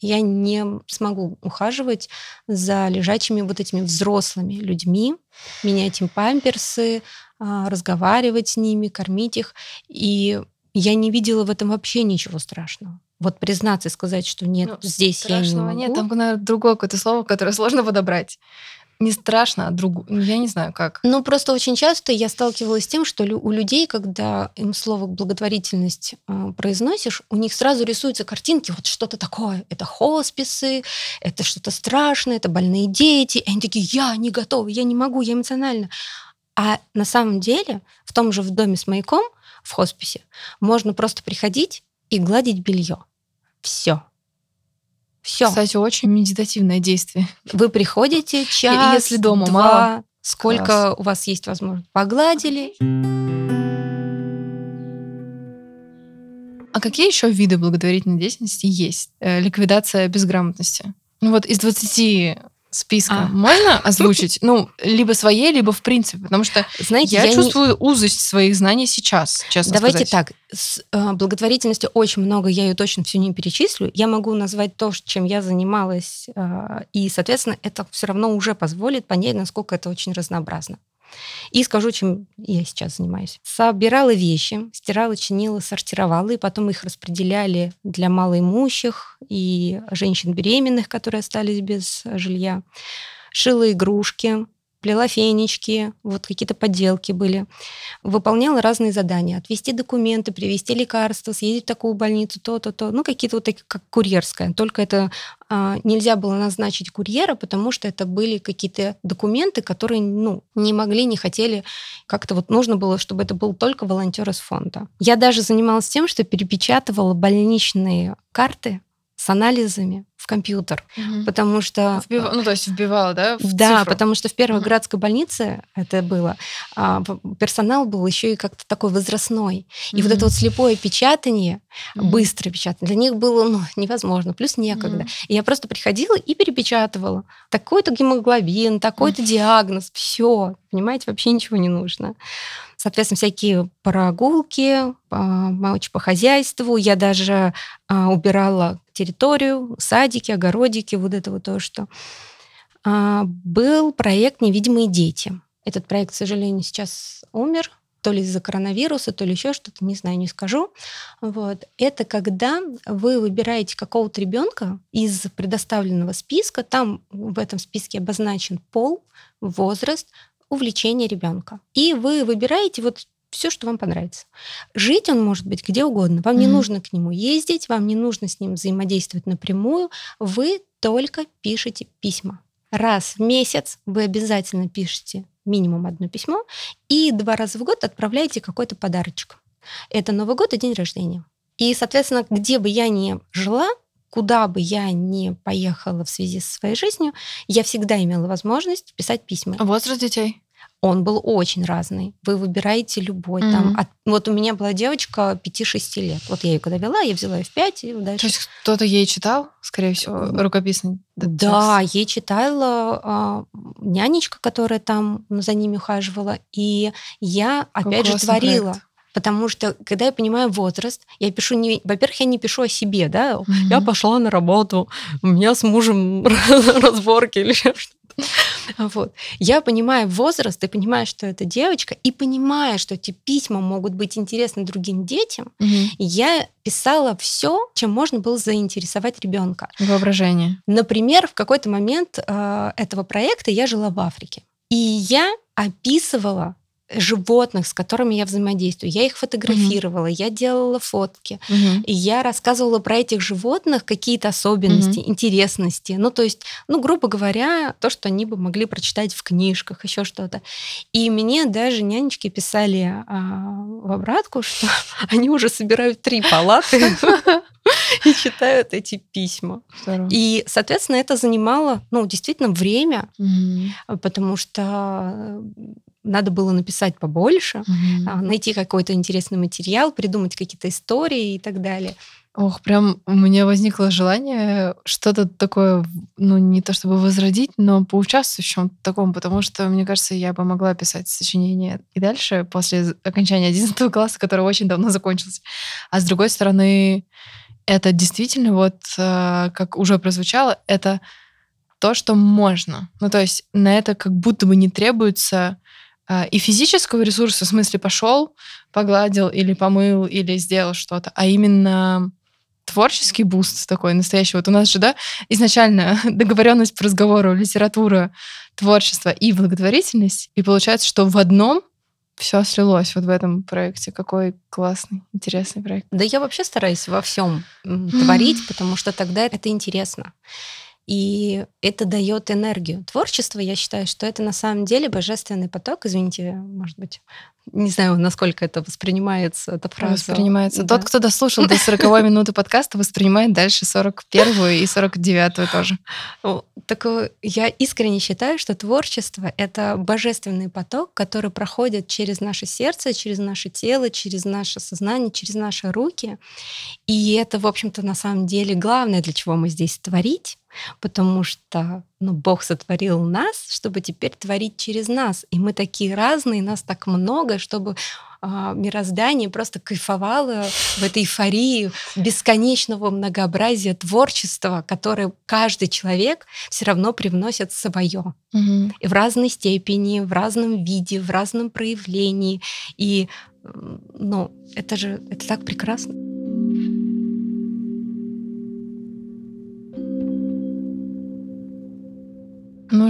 я не смогу ухаживать за лежачими вот этими взрослыми людьми, менять им памперсы, а, разговаривать с ними, кормить их. И я не видела в этом вообще ничего страшного вот признаться и сказать, что нет, ну, здесь я не могу. Нет, там, наверное, другое какое-то слово, которое сложно подобрать. Не страшно, а другу. Ну, я не знаю, как. Ну, просто очень часто я сталкивалась с тем, что у людей, когда им слово благотворительность э, произносишь, у них сразу рисуются картинки, вот что-то такое. Это хосписы, это что-то страшное, это больные дети. И они такие, я не готова, я не могу, я эмоционально. А на самом деле в том же в доме с маяком, в хосписе, можно просто приходить и гладить белье. Все. Все. Кстати, очень медитативное действие. Вы приходите час, если дома два, мало, сколько Класс. у вас есть возможность, погладили. А какие еще виды благотворительной деятельности есть? Э, ликвидация безграмотности. Ну вот из 20 списка а. можно озвучить? Ну, либо своей, либо в принципе, потому что Знаете, я, я чувствую не... узость своих знаний сейчас, честно Давайте сказать. так, с э, благотворительностью очень много, я ее точно все не перечислю. Я могу назвать то, чем я занималась, э, и, соответственно, это все равно уже позволит понять, насколько это очень разнообразно. И скажу, чем я сейчас занимаюсь. Собирала вещи, стирала, чинила, сортировала, и потом их распределяли для малоимущих и женщин беременных, которые остались без жилья. Шила игрушки, плела фенечки, вот какие-то подделки были. Выполняла разные задания. Отвести документы, привезти лекарства, съездить в такую больницу, то-то, то. Ну, какие-то вот такие, как курьерская. Только это а, нельзя было назначить курьера, потому что это были какие-то документы, которые, ну, не могли, не хотели. Как-то вот нужно было, чтобы это был только волонтер из фонда. Я даже занималась тем, что перепечатывала больничные карты с анализами в компьютер, угу. потому что... Вбив... Ну, то есть вбивала, да? В да, цифру. потому что в первой угу. городской больнице это было, а, персонал был еще и как-то такой возрастной. И угу. вот это вот слепое печатание, угу. быстрое печатание, для них было ну, невозможно, плюс некогда. Угу. И я просто приходила и перепечатывала. Такой-то гемоглобин, такой-то угу. диагноз, все, понимаете, вообще ничего не нужно. Соответственно, всякие прогулки, помочь по хозяйству. Я даже а, убирала территорию, садики, огородики, вот это вот то, что... А, был проект «Невидимые дети». Этот проект, к сожалению, сейчас умер, то ли из-за коронавируса, то ли еще что-то, не знаю, не скажу. Вот. Это когда вы выбираете какого-то ребенка из предоставленного списка, там в этом списке обозначен пол, возраст, увлечение ребенка. И вы выбираете вот все, что вам понравится. Жить он может быть где угодно. Вам mm-hmm. не нужно к нему ездить, вам не нужно с ним взаимодействовать напрямую. Вы только пишете письма. Раз в месяц вы обязательно пишете минимум одно письмо и два раза в год отправляете какой-то подарочек. Это Новый год и день рождения. И, соответственно, где бы я ни жила, куда бы я ни поехала в связи со своей жизнью, я всегда имела возможность писать письма. Возраст детей? Он был очень разный. Вы выбираете любой. Mm-hmm. Там, от, вот у меня была девочка 5-6 лет. Вот я ее когда вела, я взяла ее в 5 и дальше. То есть кто-то ей читал, скорее всего, рукописный? Да, ей читала а, нянечка, которая там за ними ухаживала. И я, опять же, творила. Проект Потому что, когда я понимаю возраст, я пишу не... Во-первых, я не пишу о себе, да? Mm-hmm. Я пошла на работу, у меня с мужем разборки или что-то. Вот. Я понимаю возраст и понимаю, что это девочка, и понимаю, что эти письма могут быть интересны другим детям. Мгм. Я писала все, чем можно было заинтересовать ребенка. Воображение. Например, в какой-то момент э, этого проекта я жила в Африке. И я описывала животных, с которыми я взаимодействую. Я их фотографировала, я делала фотки. Мгм. И я рассказывала про этих животных какие-то особенности, интересности. Ну, то есть, ну, грубо говоря, то, что они бы могли прочитать в книжках, еще что-то. И мне даже нянечки писали а, в обратку, что они уже собирают три палаты и читают эти письма. Здорово. И, соответственно, это занимало, ну, действительно время, потому что надо было написать побольше, а, найти какой-то интересный материал, придумать какие-то истории и так далее. Ох, прям у меня возникло желание что-то такое, ну, не то чтобы возродить, но поучаствовать в чем-то таком, потому что, мне кажется, я бы могла писать сочинение и дальше, после окончания 11 класса, который очень давно закончился. А с другой стороны, это действительно, вот, э, как уже прозвучало, это то, что можно. Ну, то есть на это как будто бы не требуется и физического ресурса, в смысле пошел, погладил или помыл или сделал что-то, а именно творческий boost такой настоящий. Вот у нас же, да, изначально договоренность по разговору, литература, творчество и благотворительность, и получается, что в одном все слилось вот в этом проекте. Какой классный, интересный проект. Да я вообще стараюсь во всем творить, потому что тогда это интересно. И это дает энергию. Творчество, я считаю, что это на самом деле божественный поток. Извините, может быть, не знаю, насколько это воспринимается, эта фраза. Воспринимается. Да. Тот, кто дослушал до 40 минуты подкаста, воспринимает дальше 41 и 49 тоже. Так э, я искренне считаю, что творчество — это божественный поток, который проходит через наше сердце, через наше тело, через наше сознание, через наши руки. И это, в общем-то, на самом деле главное, для чего мы здесь творить, потому что ну, Бог сотворил нас, чтобы теперь творить через нас. И мы такие разные, нас так много, чтобы а, мироздание просто кайфовало в этой эйфории бесконечного многообразия творчества, которое каждый человек все равно привносит свое. Мгм. И в разной степени, в разном виде, в разном проявлении. И ну, это же это так прекрасно.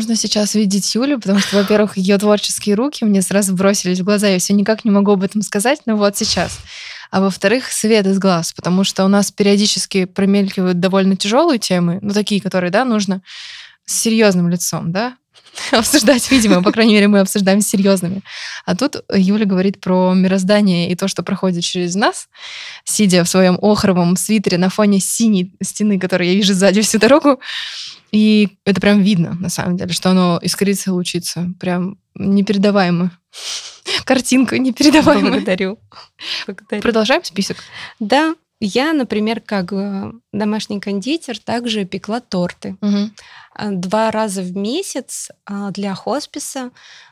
Нужно сейчас видеть Юлю, потому что, во-первых, ее творческие руки мне сразу бросились в глаза. Я все никак не могу об этом сказать, но вот сейчас. А во-вторых, свет из глаз, потому что у нас периодически промелькивают довольно тяжелые темы, ну, такие, которые, да, нужно с серьезным лицом, да, обсуждать, видимо, по крайней мере, мы обсуждаем с серьезными. А тут Юля говорит про мироздание и то, что проходит через нас, сидя в своем охровом свитере на фоне синей стены, которую я вижу сзади всю дорогу. И это прям видно, на самом деле, что оно искрится и лучится. Прям непередаваемо. Картинка непередаваемая. Благодарю. Благодарю. Продолжаем список. Да, я, например, как э, домашний кондитер, также пекла торты. Мгм. Два раза в месяц а, для хосписа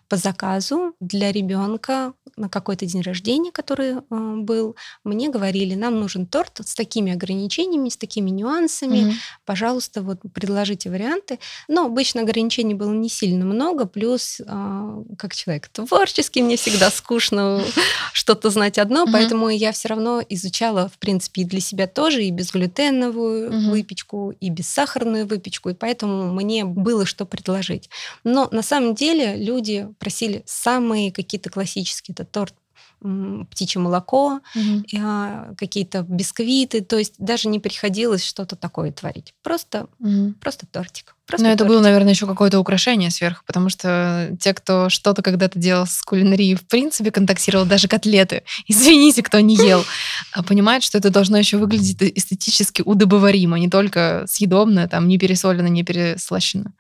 по заказу для ребенка на какой-то день рождения, который э, был, мне говорили, нам нужен торт с такими ограничениями, с такими нюансами. Мгм. Пожалуйста, вот предложите варианты. Но обычно ограничений было не сильно много, плюс а, как человек творческий, мне всегда скучно что-то знать одно, поэтому я все равно изучала, в принципе, и для себя тоже, и безглютеновую выпечку, и бессахарную выпечку, и поэтому мне было что предложить. Но на самом деле люди просили самые какие-то классические, это торт птичье молоко, а, какие-то бисквиты, то есть даже не приходилось что-то такое творить. Просто, Мгм. просто тортик. Просто Но это тортик. было, наверное, еще какое-то украшение сверху, потому что те, кто что-то когда-то делал с кулинарией, в принципе, контактировал даже котлеты. Извините, кто не ел. А понимает, что это должно еще выглядеть эстетически удобоваримо, не только съедобно, там, не пересолено, не переслащено.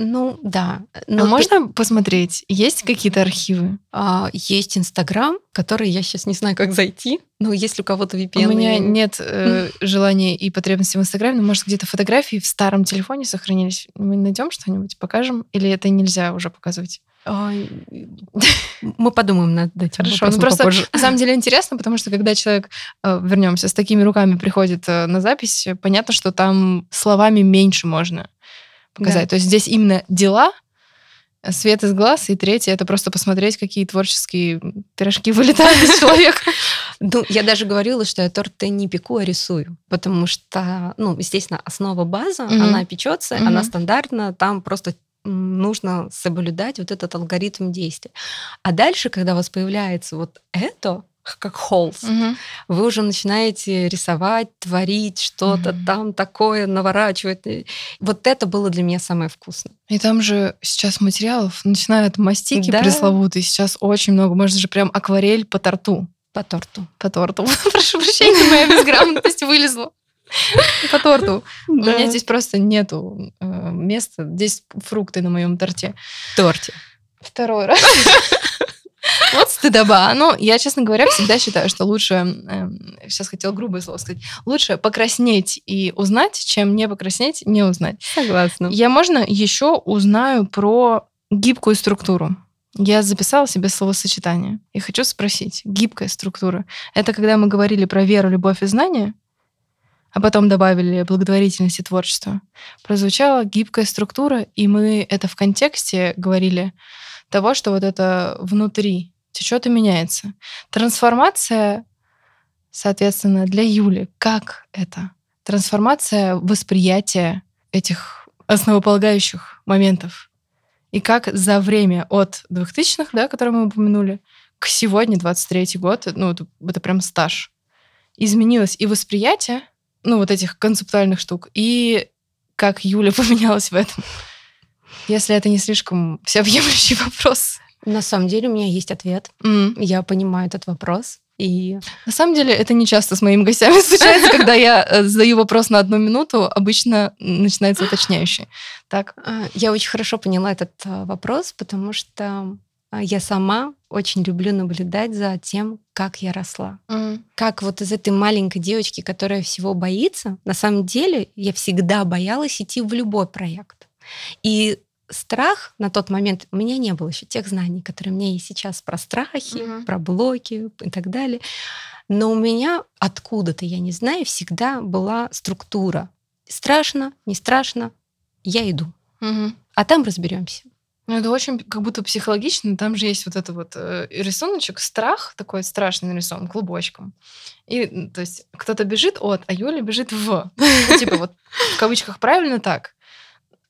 Ну, да. А Но ты- можно посмотреть? Есть какие-то архивы? а, есть Инстаграм, который я сейчас не знаю, как зайти, но если у кого-то VPN... У меня нет э, желания и потребности в Инстаграме, но, может, где-то фотографии в старом телефоне сохранились. Мы найдем что-нибудь, покажем? Или это нельзя уже показывать? Ой, Мы подумаем над этим Хорошо, ну просто попозже. на самом деле интересно, потому что когда человек, э, вернемся, с такими руками приходит э, на запись, понятно, что там словами меньше можно показать. Да. То есть здесь именно дела, свет из глаз, и третье это просто посмотреть, какие творческие пирожки вылетают из человека. Ну, я даже говорила, что я торты не пеку, а рисую. Потому что, ну, естественно, основа база, Мгм. она печется, она Мгм. стандартна, там просто нужно соблюдать вот этот алгоритм действия. А дальше, когда у вас появляется вот это, как холст, вы уже начинаете рисовать, творить что-то Мгм. там такое, наворачивать. Вот это было для меня самое вкусное. И там же сейчас материалов начинают мастики Да. пресловутые, сейчас очень много. Можно же прям акварель по торту. По торту. По торту. Прошу прощения, моя безграмотность вылезла. По торту. У меня здесь просто нету э, места. Здесь фрукты на моем торте. торте. Второй раз. Вот стыдоба. Ну, я, честно говоря, всегда считаю, что лучше, сейчас хотел грубое слово сказать, лучше покраснеть и узнать, чем не покраснеть, не узнать. Согласна. Я, можно, еще узнаю про гибкую структуру. Я записала себе словосочетание и хочу спросить. Гибкая структура. Это когда мы говорили про веру, любовь и знание, а потом добавили благотворительность и творчество. Прозвучала гибкая структура, и мы это в контексте говорили того, что вот это внутри течет и меняется. Трансформация, соответственно, для Юли, как это? Трансформация восприятия этих основополагающих моментов. И как за время от 2000-х, да, которые мы упомянули, к сегодня, 23-й год, ну, это, это прям стаж, изменилось и восприятие, ну, вот этих концептуальных штук, и как Юля поменялась в этом. Если это не слишком всеобъемлющий вопрос. На самом деле у меня есть ответ. М. Я понимаю этот вопрос. И На самом деле это не часто с моими гостями случается, когда я э, задаю вопрос на одну минуту, обычно начинается уточняющий. Так. а, я очень хорошо поняла этот а, вопрос, потому что а, я сама очень люблю наблюдать за тем, как я росла. Как вот из этой маленькой девочки, которая всего боится, на самом деле я всегда боялась идти в любой проект. И страх на тот момент, у меня не было еще тех знаний, которые меня есть сейчас про страхи, Мгм. про блоки и так далее. Но у меня откуда-то, я не знаю, всегда была структура. Страшно, не страшно, я иду. А там разберемся. Ну, это очень как будто психологично. Там же есть вот это вот э, рисуночек, страх такой страшный нарисован клубочком. И, то есть, кто-то бежит от, а Юля бежит в. Ну, типа вот в кавычках правильно так.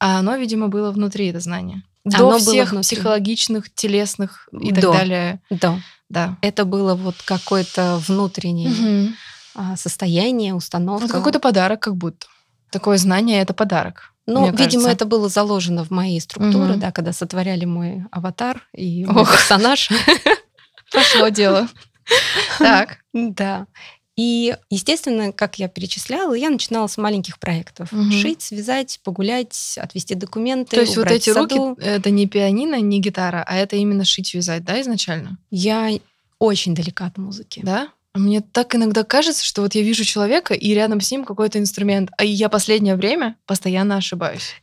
А оно, видимо, было внутри, это знание. До Оно всех психологичных, телесных и так До. далее. Да. Да. Это было вот какое-то внутреннее а, состояние, установка. Вот какой-то подарок как будто. Такое знание — это подарок. Ну, видимо, кажется. это было заложено в моей структуре, Мгм. да, когда сотворяли мой аватар и мой Ох. персонаж. Пошло дело. Так. Да. И, естественно, как я перечисляла, я начинала с маленьких проектов. Мгм. Шить, связать, погулять, отвести документы, То есть вот эти руки — это не пианино, не гитара, а это именно шить-вязать, да, изначально? Я очень далека от музыки. Да? Мне так иногда кажется, что вот я вижу человека, и рядом с ним какой-то инструмент, а я последнее время постоянно ошибаюсь.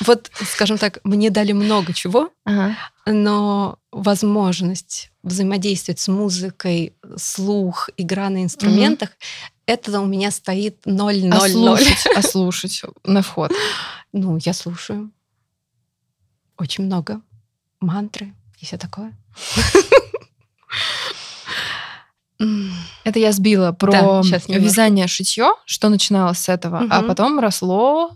Вот, скажем так, мне дали много чего, Ага. но возможность взаимодействовать с музыкой, слух, игра на инструментах, это у меня стоит 0-0-0. А слушать, а слушать на вход. Ну, я слушаю. Очень много. Мантры и все такое. Это я сбила про Да, вязание, шитье, что начиналось с этого, а Мгм. потом росло.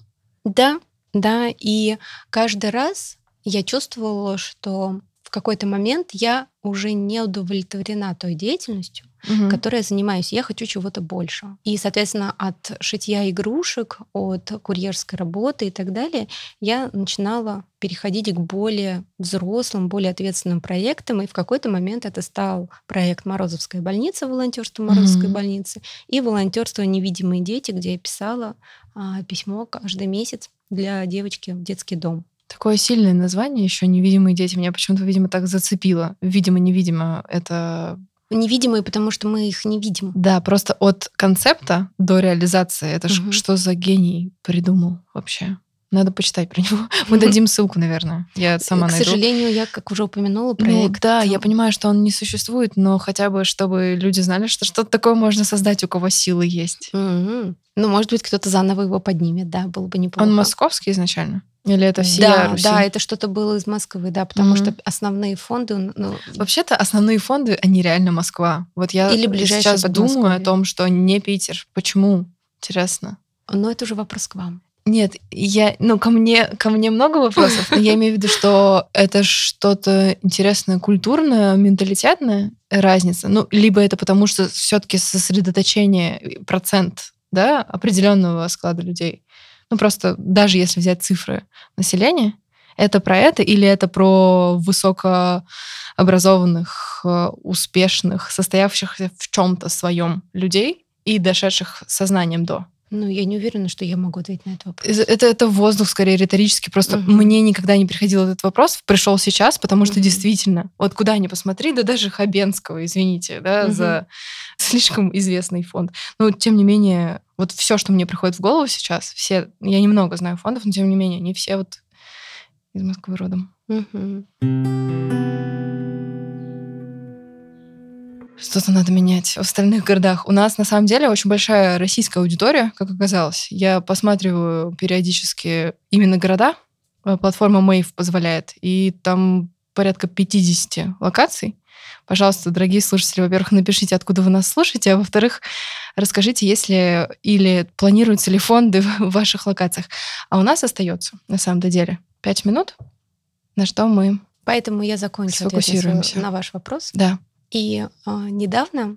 Да, да. И каждый раз я чувствовала, что в какой-то момент я уже не удовлетворена той деятельностью, Мгм. которой я занимаюсь. Я хочу чего-то большего. И, соответственно, от шитья игрушек, от курьерской работы и так далее, я начинала переходить к более взрослым, более ответственным проектам. И в какой-то момент это стал проект «Морозовская больница», волонтерство Морозовской Мгм. больницы, и волонтерство «Невидимые дети», где я писала а, письмо каждый месяц для девочки в детский дом. Такое сильное название еще «Невидимые дети» меня почему-то, видимо, так зацепило. Видимо-невидимо. Это, Невидимые, потому что мы их не видим. да, просто от концепта до реализации. Это ж что за гений придумал вообще? Надо почитать про него. Мы дадим ссылку, наверное. Я сама К найду. сожалению, я, как уже упомянула, Ну, проект... да, я понимаю, что он не существует, но хотя бы, чтобы люди знали, что что-то такое можно создать, у кого силы есть. Мгм. Ну, может быть, кто-то заново его поднимет, да, было бы неплохо. Он московский изначально? Или это все Да, да, это что-то было из Москвы, да, потому Мгм. что основные фонды, ну, Вообще-то основные фонды, они реально Москва. Вот я Или сейчас думаю о том, что не Питер. Почему? Интересно. но это уже вопрос к вам. Нет, я, ну, ко мне, ко мне много вопросов, но я имею в виду, что это что-то интересное, культурное, менталитетное разница. Ну, либо это потому, что все-таки сосредоточение, процент, да, определенного склада людей. Ну, просто даже если взять цифры населения, это про это или это про высокообразованных, э, успешных, состоявшихся в чем-то своем людей и дошедших сознанием до? Ну, я не уверена, что я могу ответить на этот вопрос. Это, это воздух скорее риторический. Просто Мгм. мне никогда не приходил этот вопрос, пришел сейчас, потому что Мгм. действительно, вот куда ни посмотри, да даже Хабенского, извините, да, Мгм. за слишком известный фонд. Но тем не менее, вот все, что мне приходит в голову сейчас, все, я немного знаю фондов, но тем не менее, не все вот из Москвы родом. Что-то надо менять в остальных городах. У нас на самом деле очень большая российская аудитория, как оказалось. Я посматриваю периодически именно города. Э, Платформа Mave позволяет. И там порядка 50 локаций. Пожалуйста, дорогие слушатели, во-первых, напишите, откуда вы нас слушаете, а во-вторых, расскажите, есть ли или планируются ли фонды в ваших локациях. А у нас остается, на самом деле, 5 минут, на что мы... Поэтому я закончу ответ на ваш вопрос. Да. И а, недавно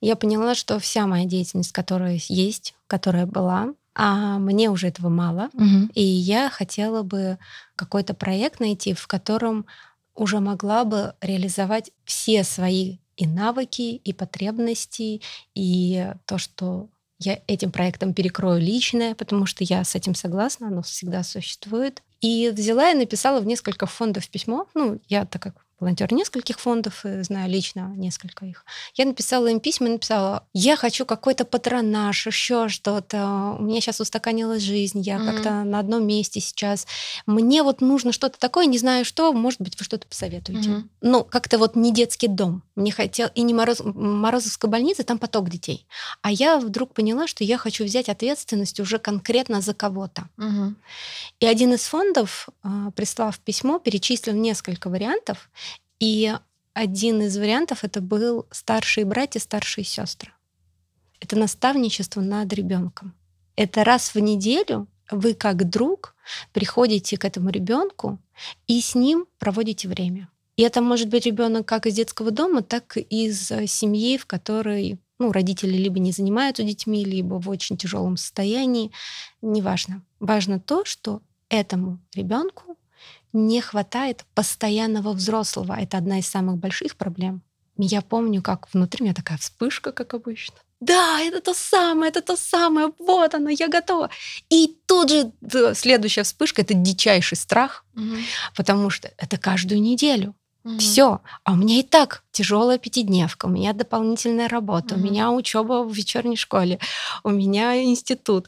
я поняла, что вся моя деятельность, которая есть, которая была, а мне уже этого мало. Мгм. И я хотела бы какой-то проект найти, в котором уже могла бы реализовать все свои и навыки, и потребности, и то, что я этим проектом перекрою личное, потому что я с этим согласна, оно всегда существует. И взяла и написала в несколько фондов письмо. Ну, я так как волонтер нескольких фондов, и знаю лично несколько их. Я написала им письма, написала, я хочу какой-то патронаж, еще что-то. У меня сейчас устаканилась жизнь, я Мгм. как-то на одном месте сейчас. Мне вот нужно что-то такое, не знаю что, может быть, вы что-то посоветуете. Мгм. Ну, как-то вот не детский дом. Мне хотел и не Мороз... Морозовская больница, там поток детей. А я вдруг поняла, что я хочу взять ответственность уже конкретно за кого-то. Мгм. И один из фондов, а, прислав письмо, перечислил несколько вариантов. И один из вариантов это был старшие братья, старшие сестры. Это наставничество над ребенком. Это раз в неделю вы как друг приходите к этому ребенку и с ним проводите время. И это может быть ребенок как из детского дома, так и из э, семьи, в которой ну, родители либо не занимаются детьми, либо в очень тяжелом состоянии. Неважно. Важно то, что этому ребенку не хватает постоянного взрослого. Это одна из самых больших проблем. Я помню, как внутри у меня такая вспышка, как обычно. Да, это то самое, это то самое, вот оно, я готова. И тут же да, следующая вспышка это дичайший страх, Мгм. потому что это каждую неделю. Мгм. Все. А у меня и так тяжелая пятидневка, у меня дополнительная работа, у Мгм. меня учеба в вечерней школе, у меня институт.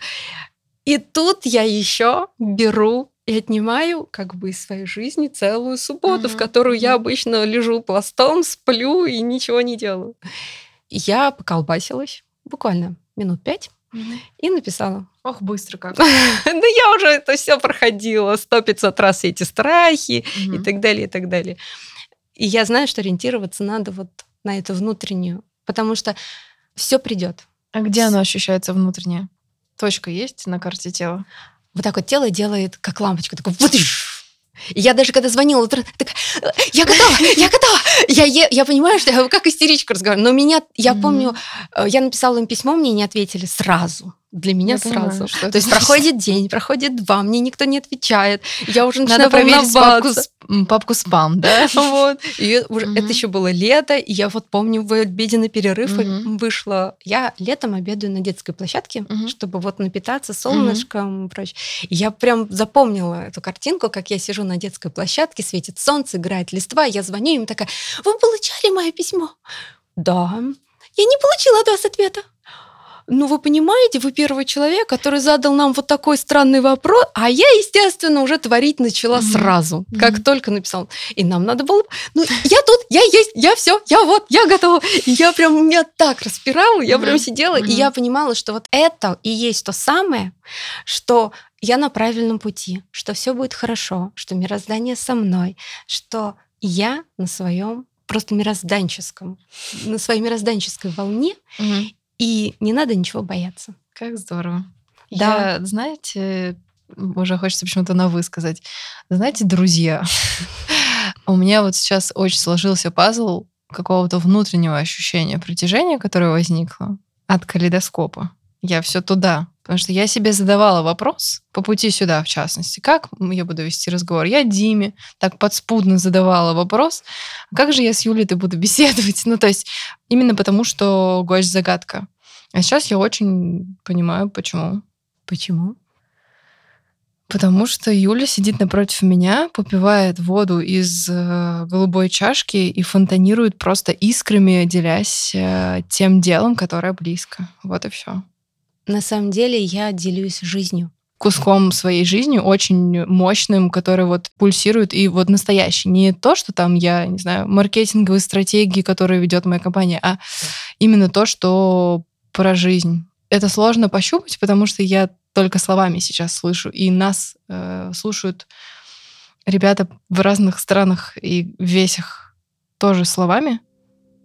И тут я еще беру и отнимаю как бы из своей жизни целую субботу, в Мгм, которую я обычно лежу пластом, сплю и ничего не делаю. Я поколбасилась буквально минут пять Мгм. и написала. Ох, быстро как. Да я уже это все проходила, сто пятьсот раз эти страхи, и так далее, и так далее. И я знаю, что ориентироваться надо вот на эту внутреннюю, потому что все придет. А где оно ощущается внутреннее? Точка есть на карте тела? Вот так вот тело делает, как лампочка, такой вот. И я даже когда звонила, такая, я готова, я готова. Я, е- я понимаю, что я как истеричка разговариваю. Но меня, я помню, э, я написала им письмо, мне не ответили сразу. Для меня Я понимаю, сразу. что То есть проходит день, проходит два, мне никто не отвечает. Я уже начинаю Надо проверить папку, папку спам, да? Вот. И уже, это еще было лето, и я вот помню в обеденный перерыв вышла. Я летом обедаю на детской площадке, чтобы вот напитаться солнышком и прочее. Я прям запомнила эту картинку, как я сижу на детской площадке, светит солнце, играет листва, я звоню им такая, вы получали мое письмо? Да. Я не получила от вас ответа. Ну вы понимаете, вы первый человек, который задал нам вот такой странный вопрос, а я, естественно, уже творить начала Мгм. сразу, как Мгм. только написал. И нам надо было, ну я тут, я есть, я все, я вот, я готова. И я прям, меня так распирала, я прям Мгм. сидела, и Мгм. я понимала, что вот это и есть то самое, что я на правильном пути, что все будет хорошо, что мироздание со мной, что я на своем просто мирозданческом, на своей мирозданческой волне, Мгм. И не надо ничего бояться. Как здорово. Да. Я, знаете, уже хочется почему-то на вы сказать. Знаете, друзья, у меня вот сейчас очень сложился пазл какого-то внутреннего ощущения притяжения, которое возникло от калейдоскопа. Я все туда. Потому что я себе задавала вопрос по пути сюда, в частности, как я буду вести разговор. Я Диме так подспудно задавала вопрос, как же я с Юлей-то буду беседовать? Ну, то есть именно потому, что гость загадка. А сейчас я очень понимаю, почему. Почему? Потому что Юля сидит напротив меня, попивает воду из э, голубой чашки и фонтанирует просто искрами, делясь э, тем делом, которое близко. Вот и все. На самом деле я делюсь жизнью. Куском своей жизни очень мощным, который вот пульсирует и вот настоящий. Не то, что там я, не знаю, маркетинговые стратегии, которые ведет моя компания, а именно то, что про жизнь. Это сложно пощупать, потому что я только словами сейчас слышу, и нас э, слушают ребята в разных странах и весях тоже словами.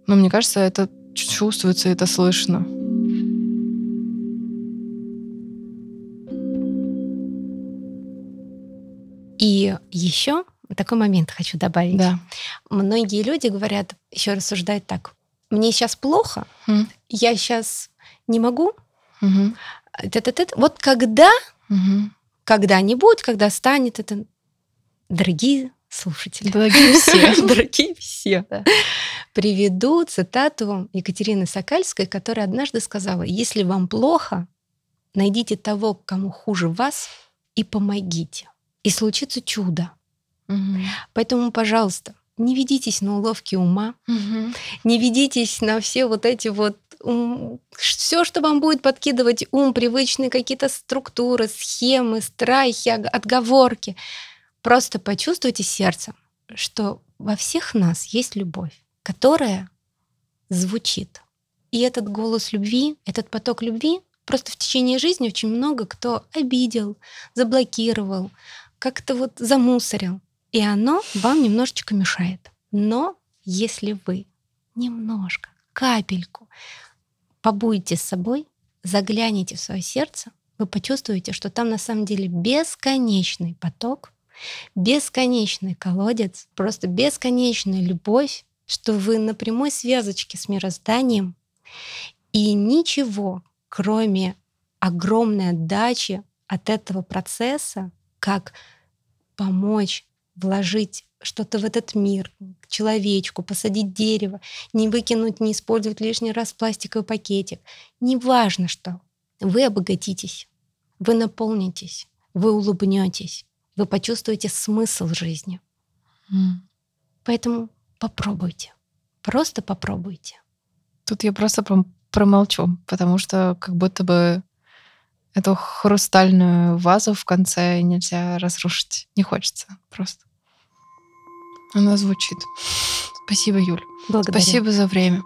Но мне кажется, это чувствуется, это слышно. И еще такой момент хочу добавить. Да. Многие люди говорят, еще рассуждают так. Мне сейчас плохо, М. я сейчас не могу. Т-т-т. Вот когда, Мгм. когда-нибудь, когда станет это... Дорогие слушатели, Дорогие все. дорогие все, Да. приведу цитату Екатерины Сокальской, которая однажды сказала, если вам плохо, найдите того, кому хуже вас, и помогите. И случится чудо. Мгм. Поэтому, пожалуйста, не ведитесь на уловки ума, Мгм. не ведитесь на все вот эти вот все, что вам будет подкидывать ум, привычные какие-то структуры, схемы, страхи, отговорки. Просто почувствуйте сердцем, что во всех нас есть любовь, которая звучит. И этот голос любви, этот поток любви, просто в течение жизни очень много кто обидел, заблокировал, как-то вот замусорил. И оно вам немножечко мешает. Но если вы немножко, капельку побудете с собой, загляните в свое сердце, вы почувствуете, что там на самом деле бесконечный поток, бесконечный колодец, просто бесконечная любовь, что вы на прямой связочке с мирозданием, и ничего, кроме огромной отдачи от этого процесса, как помочь вложить что-то в этот мир, человечку, посадить дерево, не выкинуть, не использовать лишний раз пластиковый пакетик. Неважно что. Вы обогатитесь, вы наполнитесь, вы улыбнетесь, вы почувствуете смысл жизни. М. Поэтому попробуйте. Просто попробуйте. Тут я просто пром- промолчу, потому что как будто бы эту хрустальную вазу в конце нельзя разрушить. Не хочется просто. Она звучит. Спасибо, Юль. Благодарю. Спасибо за время.